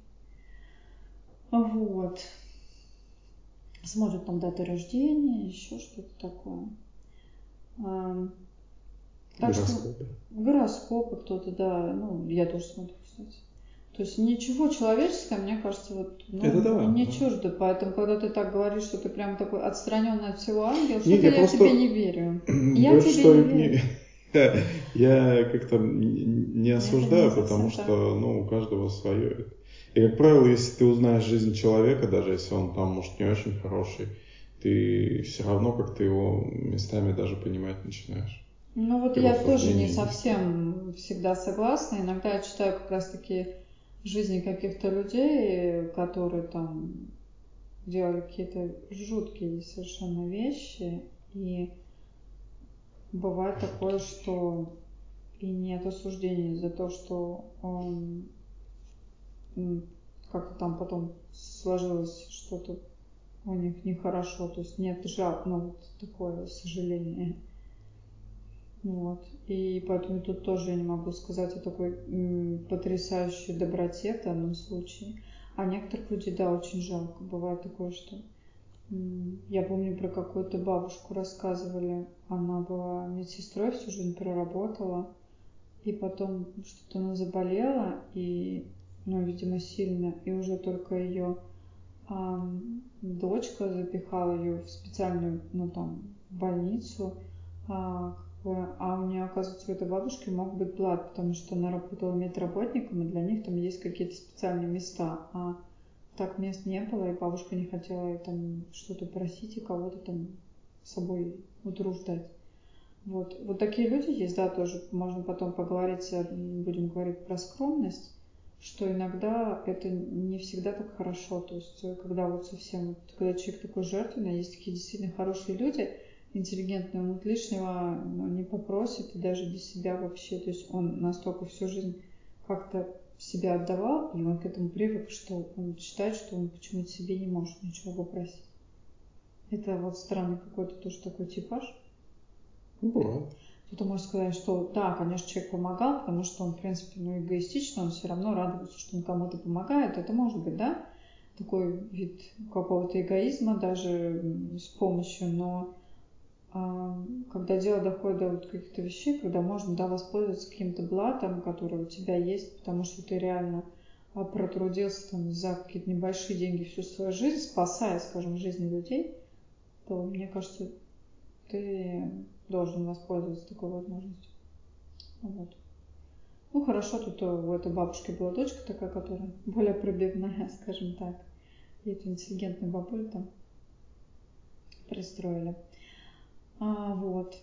Вот. Смотрят там даты рождения, еще что-то такое. Так что Гороскопы. гороскопы кто-то, да, ну, я тоже смотрю, кстати. То есть ничего человеческого, мне кажется, вот ну, Это да, не да. чуждо. Поэтому, когда ты так говоришь, что ты прям такой отстраненный от всего ангела, что-то я, я просто- тебе не верю. Я тебе что не верю. Я, как-то не осуждаю, потому что ну, у каждого свое. И, как правило, если ты узнаешь жизнь человека, даже если он там, может, не очень хороший, ты все равно как-то его местами даже понимать начинаешь. Ну вот Его я тоже не совсем всегда согласна. Иногда я читаю как раз-таки жизни каких-то людей, которые там делали какие-то жуткие совершенно вещи. И бывает такое, что и нет осуждения за то, что он как-то там потом сложилось что-то у них нехорошо, то есть нет жал, ну вот такое сожаление. Вот. И поэтому тут тоже я не могу сказать о такой м, потрясающей доброте в данном случае. А некоторых людей, да, очень жалко. Бывает такое, что м, я помню про какую-то бабушку рассказывали. Она была медсестрой, всю жизнь проработала. И потом что-то она заболела, и, ну, видимо, сильно. И уже только ее дочка запихала ее в специальную, ну, там, больницу, а, а у меня, оказывается, у этой бабушки мог быть блат, потому что она работала медработником, и для них там есть какие-то специальные места. А так мест не было, и бабушка не хотела там что-то просить и кого-то там с собой утруждать. Вот. вот такие люди есть, да, тоже можно потом поговорить, э, будем говорить про скромность, что иногда это не всегда так хорошо. То есть, э, когда вот совсем, когда человек такой жертвенный, есть такие действительно хорошие люди, интеллигентные, он лишнего ну, не попросит, и даже для себя вообще, то есть он настолько всю жизнь как-то себя отдавал, и он к этому привык, что он считает, что он почему-то себе не может ничего попросить. Это вот странный какой-то тоже такой типаж. Ну, бывает. Кто-то может сказать, что да, конечно, человек помогал, потому что он, в принципе, ну, эгоистично, он все равно радуется, что он кому-то помогает. Это может быть, да, такой вид какого-то эгоизма даже с помощью, но когда дело доходит до вот каких-то вещей, когда можно да, воспользоваться каким-то блатом, который у тебя есть, потому что ты реально а, протрудился там за какие-то небольшие деньги всю свою жизнь, спасая, скажем, жизни людей, то мне кажется, ты должен воспользоваться такой возможностью. Вот. Ну хорошо, тут у этой бабушки была дочка такая, которая более пробивная, скажем так. И эту интеллигентную бабулю там пристроили. А, вот.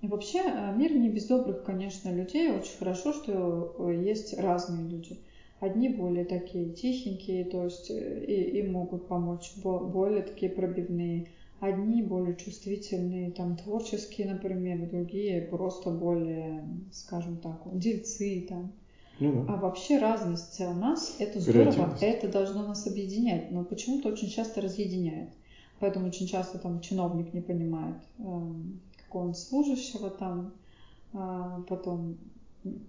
И вообще э, мир не без добрых, конечно, людей. Очень хорошо, что э, есть разные люди. Одни более такие тихенькие, то есть э, и, и могут помочь, более такие пробивные. Одни более чувствительные, там творческие, например, другие просто более, скажем так, дельцы там. Ну, да. А вообще разность нас это здорово, это должно нас объединять, но почему-то очень часто разъединяет. Поэтому очень часто там чиновник не понимает эм, какого-нибудь служащего там, а, потом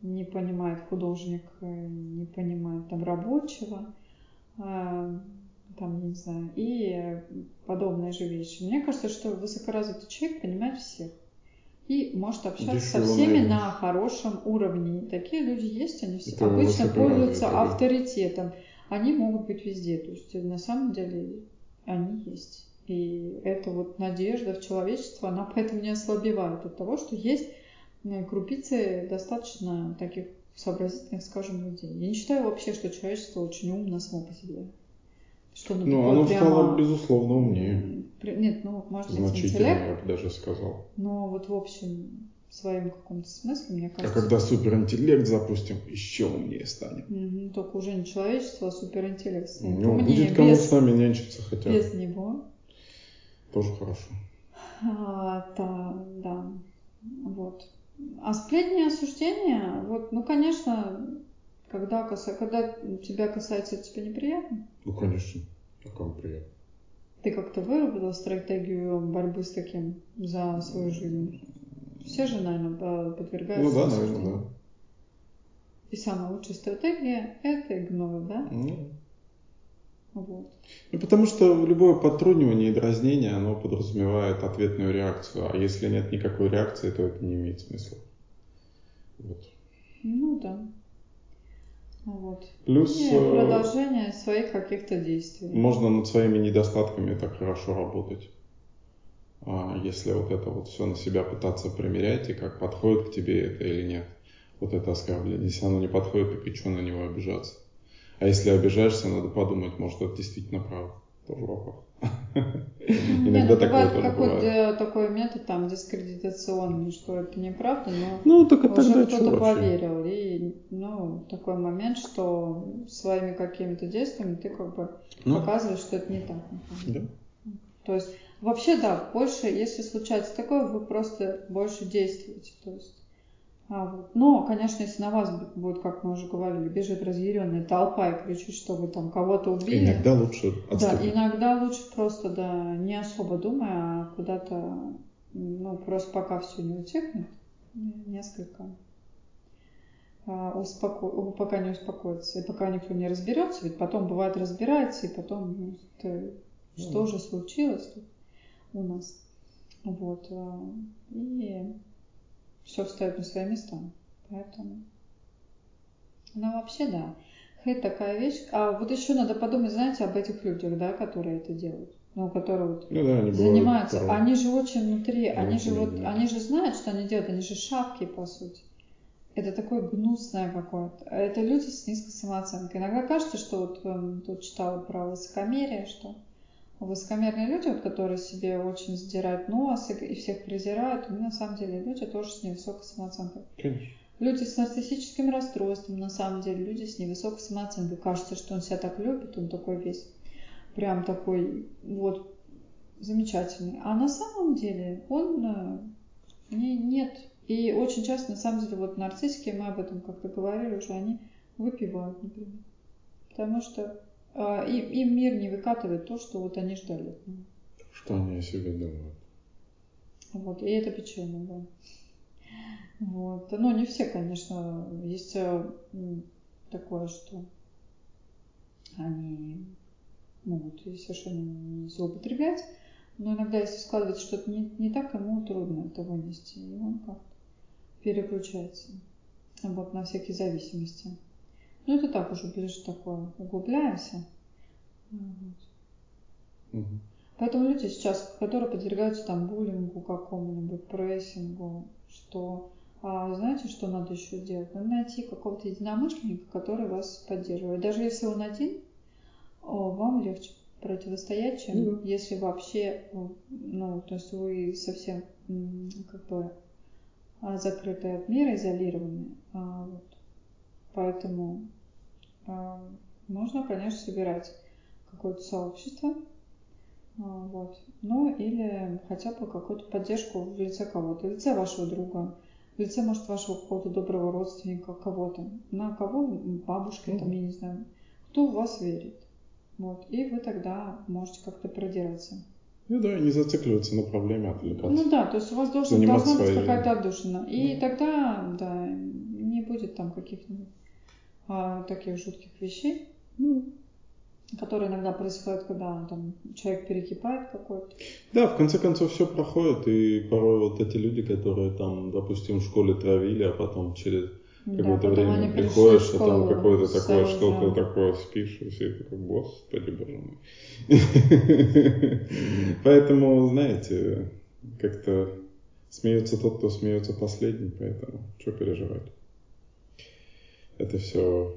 не понимает художник, не понимает там рабочего, а, там, не знаю, и подобные же вещи. Мне кажется, что высокоразвитый человек понимает всех и может общаться Дешево, со всеми наверное. на хорошем уровне. Такие люди есть, они все обычно пользуются авторитетом. Они могут быть везде, то есть на самом деле они есть. И эта вот надежда в человечество, она поэтому не ослабевает от того, что есть э, крупицы достаточно таких сообразительных, скажем, людей. Я не считаю вообще, что человечество очень умно само по себе. Что оно ну, оно прямо... стало, безусловно, умнее. Нет, ну, может быть, интеллект. я бы даже сказал. Но вот в общем, в своем каком-то смысле, мне кажется... А когда суперинтеллект запустим, еще умнее станем. Угу, только уже не человечество, а суперинтеллект. Ну, умнее, будет кому без, с нами нянчиться хотя бы. Без него. Тоже хорошо. А, да, да. Вот. А сплетни и осуждения, вот, ну, конечно, когда, каса... когда тебя касается, это тебе неприятно? Ну, конечно. А кому приятно? Ты как-то выработал стратегию борьбы с таким за свою жизнь? Все же, наверное, подвергаются Ну да, наверное, да. И самая лучшая стратегия – это игнор, да? Ну, вот. Ну, потому что любое подтрунивание и дразнение, оно подразумевает ответную реакцию. А если нет никакой реакции, то это не имеет смысла. Вот. Ну да. Вот. Плюс... И э, продолжение своих каких-то действий. Можно над своими недостатками так хорошо работать. А если вот это вот все на себя пытаться примерять, и как подходит к тебе это или нет. Вот это оскорбление. Если оно не подходит, так и что на него обижаться? А если обижаешься, надо подумать, может, это действительно правда. Тоже вопрос. Иногда ну, такое тоже какой-то такой метод там дискредитационный, что это неправда, но ну, так уже кто-то поверил. И ну, такой момент, что своими какими-то действиями ты как бы ну, показываешь, что это не так. Да. То есть вообще да, больше, если случается такое, вы просто больше действуете. То есть а, вот. Но, конечно, если на вас будет, как мы уже говорили, бежит разъяренная толпа и кричит, что вы там кого-то убили. Иногда лучше отступить. Да, иногда лучше просто, да, не особо думая, а куда-то, ну, просто пока все не утихнет, несколько а, успоко... пока не успокоится, и пока никто не разберется, ведь потом бывает разбирается, и потом, ну, это, что же случилось тут у нас. Вот. А, и все встает на свои места. Поэтому. Ну, вообще, да. Хейт такая вещь. А вот еще надо подумать, знаете, об этих людях, да, которые это делают. ну, которые вот ну, да, они занимаются, бывают, они же очень внутри, они же вот, они же знают, что они делают, они же шапки, по сути. Это такое гнусное какое-то. Это люди с низкой самооценкой. Иногда кажется, что вот эм, тут читала про высокомерие, что высокомерные люди, вот, которые себе очень задирают нос и, и всех презирают, они на самом деле люди тоже с невысокой самооценкой. Конечно. Люди с нарциссическим расстройством, на самом деле, люди с невысокой самооценкой. Кажется, что он себя так любит, он такой весь прям такой вот замечательный. А на самом деле он э, не, нет. И очень часто, на самом деле, вот нарциссики, мы об этом как-то говорили уже, они выпивают, например. Потому что им, им мир не выкатывает то, что вот они ждали. Что они о себе думают. Вот, и это печально, да. Вот. Ну, не все, конечно. Есть э, такое, что они могут и совершенно не злоупотреблять, но иногда, если складывается что-то не, не так, ему трудно это вынести, и он как-то переключается вот, на всякие зависимости. Ну, это так уже ближе такое, углубляемся. Вот. Угу. Поэтому люди сейчас, которые подвергаются там буллингу какому-нибудь, прессингу, что а знаете, что надо еще делать? Надо найти какого-то единомышленника, который вас поддерживает. Даже если он один, вам легче противостоять, чем mm-hmm. если вообще, ну, то есть вы совсем как бы а, закрыты от мира, изолированы. А, вот. Поэтому а, можно, конечно, собирать какое-то сообщество, вот. Ну, или хотя бы какую-то поддержку в лице кого-то, в лице вашего друга, в лице, может, вашего какого-то доброго родственника, кого-то. На кого? Бабушка, mm-hmm. там, я не знаю. Кто в вас верит. Вот. И вы тогда можете как-то продираться. Ну да, не зацикливаться на проблеме, а отвлекаться. Ну да, то есть у вас должен, должна быть какая-то отдушина. И да. тогда, да, не будет там каких-нибудь а, таких жутких вещей, ну, которые иногда происходят, когда там человек перекипает какой-то. Да, в конце концов все проходит, и порой вот эти люди, которые там, допустим, в школе травили, а потом через какое-то да, время приходишь, а там какое-то такое что-то такое спишь, и все как, господи, боже мой. Поэтому, знаете, как-то смеется тот, кто смеется последний, поэтому что переживать. Это все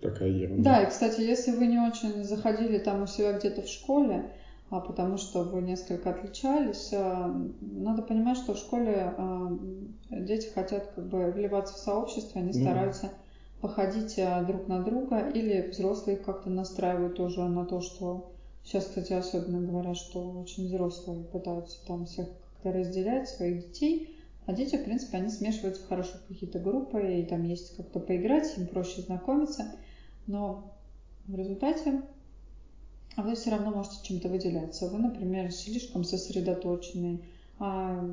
такая ерунда. Да, и, кстати, если вы не очень заходили там у себя где-то в школе, а потому что вы несколько отличались. А, надо понимать, что в школе а, дети хотят как бы вливаться в сообщество, они стараются походить а, друг на друга, или взрослые как-то настраивают тоже на то, что сейчас, кстати, особенно говорят, что очень взрослые пытаются там всех как-то разделять своих детей, а дети, в принципе, они смешиваются в хорошие какие-то группы, и там есть как-то поиграть, им проще знакомиться, но в результате вы все равно можете чем-то выделяться. Вы, например, слишком сосредоточенный, а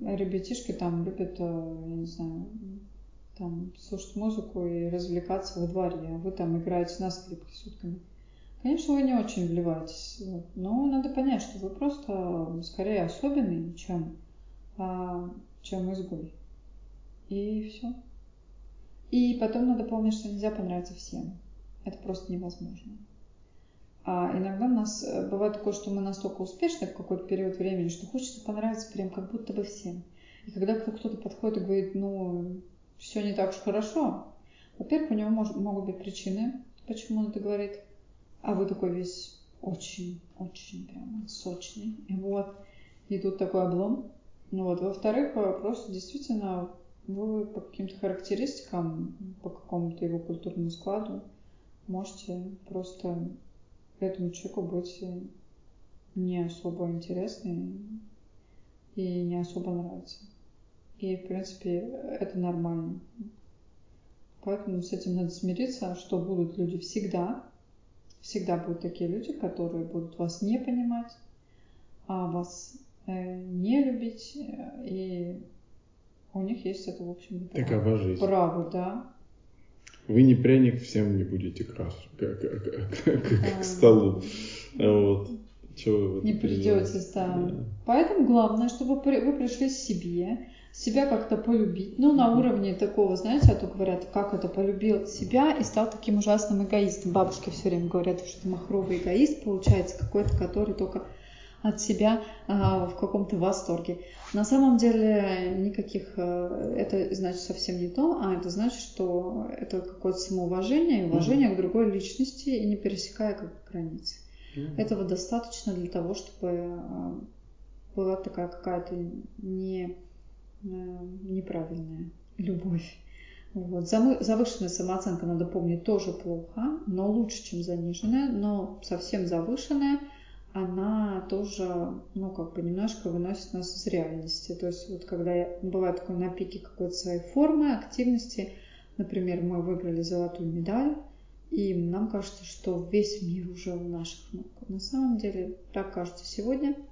ребятишки там любят, э, я не знаю, там слушать музыку и развлекаться во дворе, а вы там играете на скрипке сутками. Конечно, вы не очень вливаетесь, но надо понять, что вы просто скорее особенный, чем, а, чем изгой. И все. И потом надо помнить, что нельзя понравиться всем. Это просто невозможно. А иногда у нас э, бывает такое, что мы настолько успешны в какой-то период времени, что хочется понравиться прям как будто бы всем. И когда кто-то подходит и говорит, ну, все не так уж хорошо, во-первых, у него может, могут быть причины, почему он это говорит, а вы такой весь очень, очень прям сочный. И вот, и тут такой облом. Ну вот, во-вторых, э, просто действительно вы по каким-то характеристикам, по какому-то его культурному складу можете просто этому человеку быть не особо интересный и не особо нравится. И, в принципе, это нормально. Поэтому с этим надо смириться, что будут люди всегда. Всегда будут такие люди, которые будут вас не понимать, а вас не любить. И у них есть это, в общем, право. Такова жизнь. Право, да. Вы не пряник, всем не будете краш к, к, к, к, столу. Вот. Чего не придете, да. да. Поэтому главное, чтобы вы пришли к себе, себя как-то полюбить. Ну, на уровне такого, знаете, а то говорят, как это полюбил себя и стал таким ужасным эгоистом. Бабушки все время говорят, что махровый эгоист получается какой-то, который только от себя а, в каком-то восторге. На самом деле никаких, а, это значит совсем не то, а это значит, что это какое-то самоуважение и уважение mm-hmm. к другой личности и не пересекая как границы. Mm-hmm. Этого достаточно для того, чтобы а, была такая какая-то не Э, неправильная любовь. Вот. Завышенная самооценка, надо помнить, тоже плохо, но лучше, чем заниженная, но совсем завышенная, она тоже, ну, как бы немножко выносит нас из реальности. То есть вот когда я бываю такой на пике какой-то своей формы, активности, например, мы выиграли золотую медаль, и нам кажется, что весь мир уже у наших ног. На самом деле так кажется сегодня –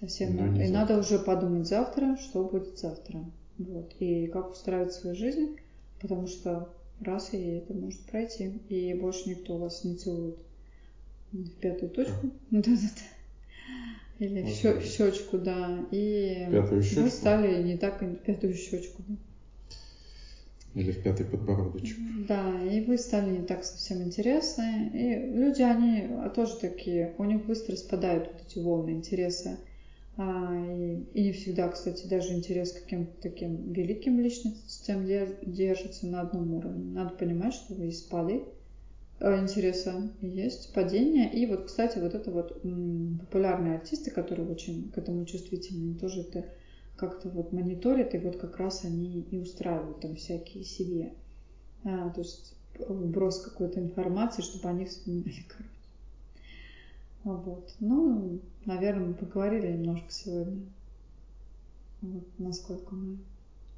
Совсем Но И надо уже подумать завтра, что будет завтра. Вот. И как устраивать свою жизнь, потому что раз и это может пройти, и больше никто вас не целует в пятую точку. Да-да-да. Или в, щё, в щечку, да. И пятую щечку? вы стали не так в пятую щечку. Да. Или в пятый подбородочек. Да, и вы стали не так совсем интересны. И люди, они тоже такие, у них быстро спадают вот эти волны интереса. А, и, и не всегда, кстати, даже интерес к каким-то таким великим личностям держится на одном уровне. Надо понимать, что есть спады а, интереса, есть падение. И вот, кстати, вот это вот популярные артисты, которые очень к этому чувствительны, тоже это как-то вот мониторят, и вот как раз они и устраивают там всякие себе. А, то есть вброс какой-то информации, чтобы они вспоминали, короче. Вот. Ну, наверное, мы поговорили немножко сегодня. Вот, насколько мы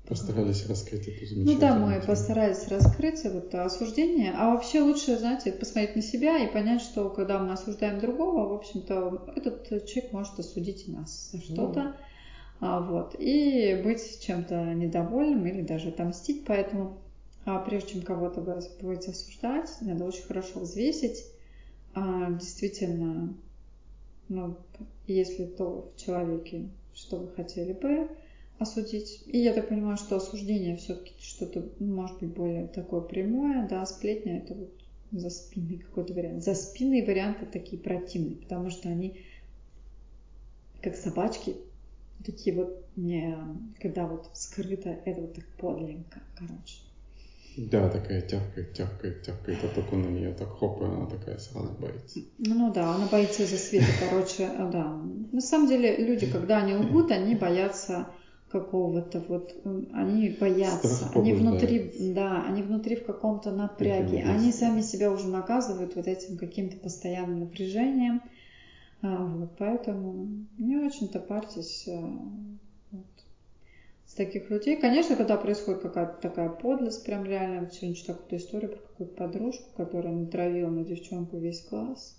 Постарались раскрыть эту замечательную Ну да, мы постарались раскрыть вот осуждение. А вообще лучше, знаете, посмотреть на себя и понять, что когда мы осуждаем другого, в общем-то, этот человек может осудить нас за что-то. Ну. А, вот. И быть чем-то недовольным или даже отомстить. Поэтому а прежде чем кого-то будете осуждать, надо очень хорошо взвесить, а, действительно, ну, если то в человеке, что вы хотели бы осудить. И я так понимаю, что осуждение все-таки что-то, может быть, более такое прямое, да, сплетня это вот за спинный какой-то вариант. За спинные варианты такие противные, потому что они как собачки, такие вот не, когда вот скрыто, это вот так подленько, короче. Да, такая тявкает, тявкает, тявкает, а только на нее так хоп, и она такая сразу боится. Ну да, она боится за света, короче, да. На самом деле люди, когда они лгут, они боятся какого-то вот, они боятся, они внутри, да, они внутри в каком-то напряге, они сами себя уже наказывают вот этим каким-то постоянным напряжением, а, вот, поэтому не очень-то парьтесь, а, таких людей. Конечно, когда происходит какая-то такая подлость, прям реально, вот сегодня читала какую-то историю про какую-то подружку, которая натравила на девчонку весь класс.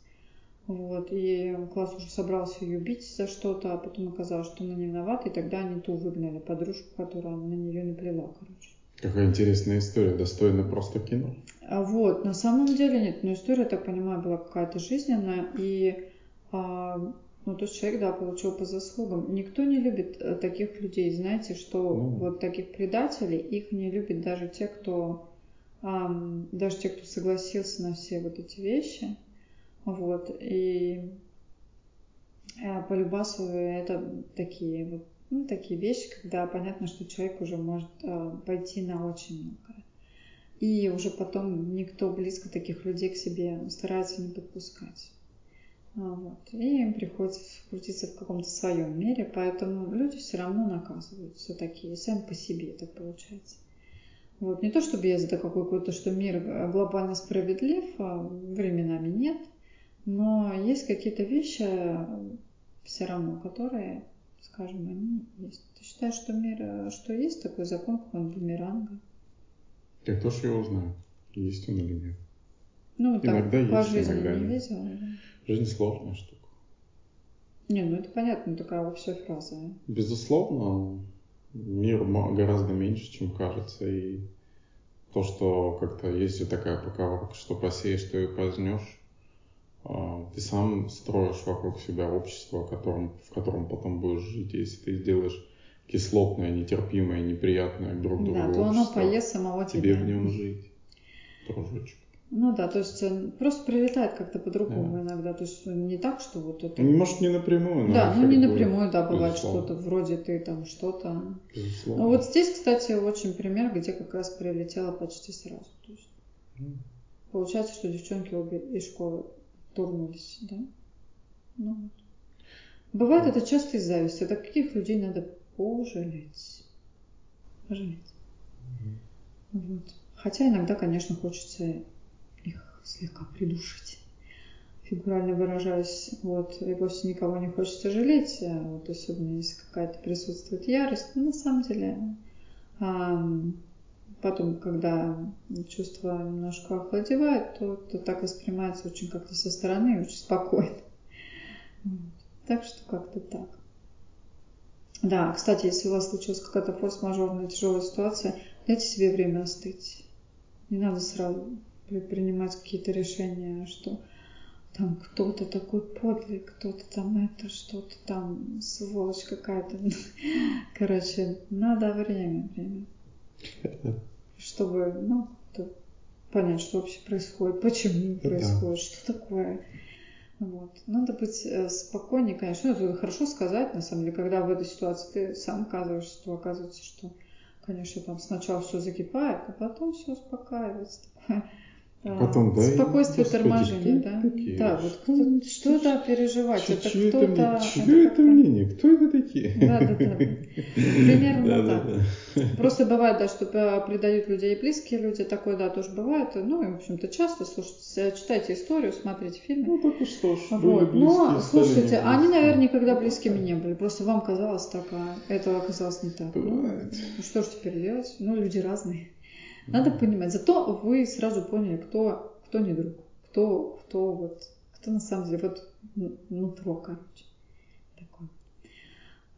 Вот, и класс уже собрался ее бить за что-то, а потом оказалось, что она не виновата, и тогда они ту выгнали, подружку, которая на нее наплела, короче. Какая интересная история, достойна просто кино. А вот, на самом деле нет, но история, так понимаю, была какая-то жизненная, и а, ну, то есть человек, да, получил по заслугам. Никто не любит э, таких людей, знаете, что mm. вот таких предателей, их не любят даже те, кто, эм, даже те, кто согласился на все вот эти вещи. Вот, и э, по любасу это такие ну, такие вещи, когда понятно, что человек уже может э, пойти на очень многое. И уже потом никто близко таких людей к себе старается не подпускать. А, вот. И им приходится крутиться в каком-то своем мире, поэтому люди все равно наказывают все такие, сами по себе так получается. Вот. Не то чтобы я за такой какой-то, что мир глобально справедлив, а временами нет, но есть какие-то вещи все равно, которые, скажем, они есть. Ты считаешь, что мир, что есть такой закон, как он бумеранга? Я тоже его знаю, есть он или нет. Ну, иногда так, по есть, жизни иногда не нет. видела. Да? Жизнь сложная штука. Не, ну это понятно, такая общая фраза. Безусловно, мир гораздо меньше, чем кажется, и то, что как-то есть вот такая поговорка, что посеешь, что и познешь, ты сам строишь вокруг себя общество, в котором, в котором потом будешь жить. Если ты сделаешь кислотное, нетерпимое, неприятное друг другу Да, то оно поест самого тебе тебя. в нем жить. Дружочек. Ну да, то есть э, просто прилетает как-то по-другому Да. иногда. То есть не так, что вот это... Ну, Может, не напрямую, но да, ну не напрямую, да, бывает безусловно. что-то вроде ты там что-то. Безусловно. Ну вот здесь, кстати, очень пример, где как раз прилетело почти сразу. То есть Ну, получается, что девчонки обе из школы турнулись, да? Ну вот. Бывает это часто из зависти. Таких людей надо пожалеть. Пожалеть. Вот. Хотя иногда, конечно, хочется их слегка придушить. Фигурально выражаясь, вот, и вовсе никого не хочется жалеть, а вот особенно если какая-то присутствует ярость, но на самом деле ам, потом, когда чувство немножко охладевает, то это так воспринимается очень как-то со стороны, и очень спокойно. Так что как-то так. Да, кстати, если у вас случилась какая-то форс-мажорная тяжелая ситуация, дайте себе время остыть. Не надо сразу при- принимать какие-то решения, что там кто-то такой подлый, кто-то там это, что-то там, сволочь какая-то. Короче, надо время, время. Чтобы, ну, понять, что вообще происходит, почему Да. происходит, что такое. Вот. Надо быть э, спокойнее, конечно. Ну, это хорошо сказать, на самом деле, когда в этой ситуации ты сам оказываешься, то оказывается, что, конечно, там сначала все закипает, а потом все успокаивается. Такое, Потом, да, и, Спокойствие, торможение, кто да? это такие? Да, вот кто- что это переживать? Чё- это это кто-то... мнение? это это мнение? Кто это такие? Да, да, да. Примерно Да, да, так. да. Просто бывает, да, что э, предают людей близкие люди, такое, да, тоже бывает. Ну, и, в общем-то, часто слушайте, э, читайте историю, смотрите фильмы. Ну, так и что ж, были Вот. близкие, Но, слушайте, они, наверное, никогда близкими не были. Просто вам казалось так, а этого оказалось не так. Ну, Бывает. ну, что ж теперь делать? Ну, люди разные. Надо понимать. Зато вы сразу поняли, кто, кто не друг, кто, кто вот, кто на самом деле, вот нутро, короче. Такое.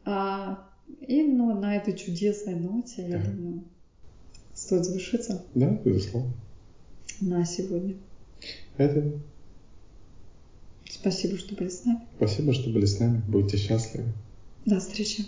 А, и ну, на этой чудесной ноте, я Да. думаю, стоит завершиться Да, безусловно. на сегодня. Это Спасибо, что были с нами. спасибо, что были с нами. Будьте счастливы. До встречи.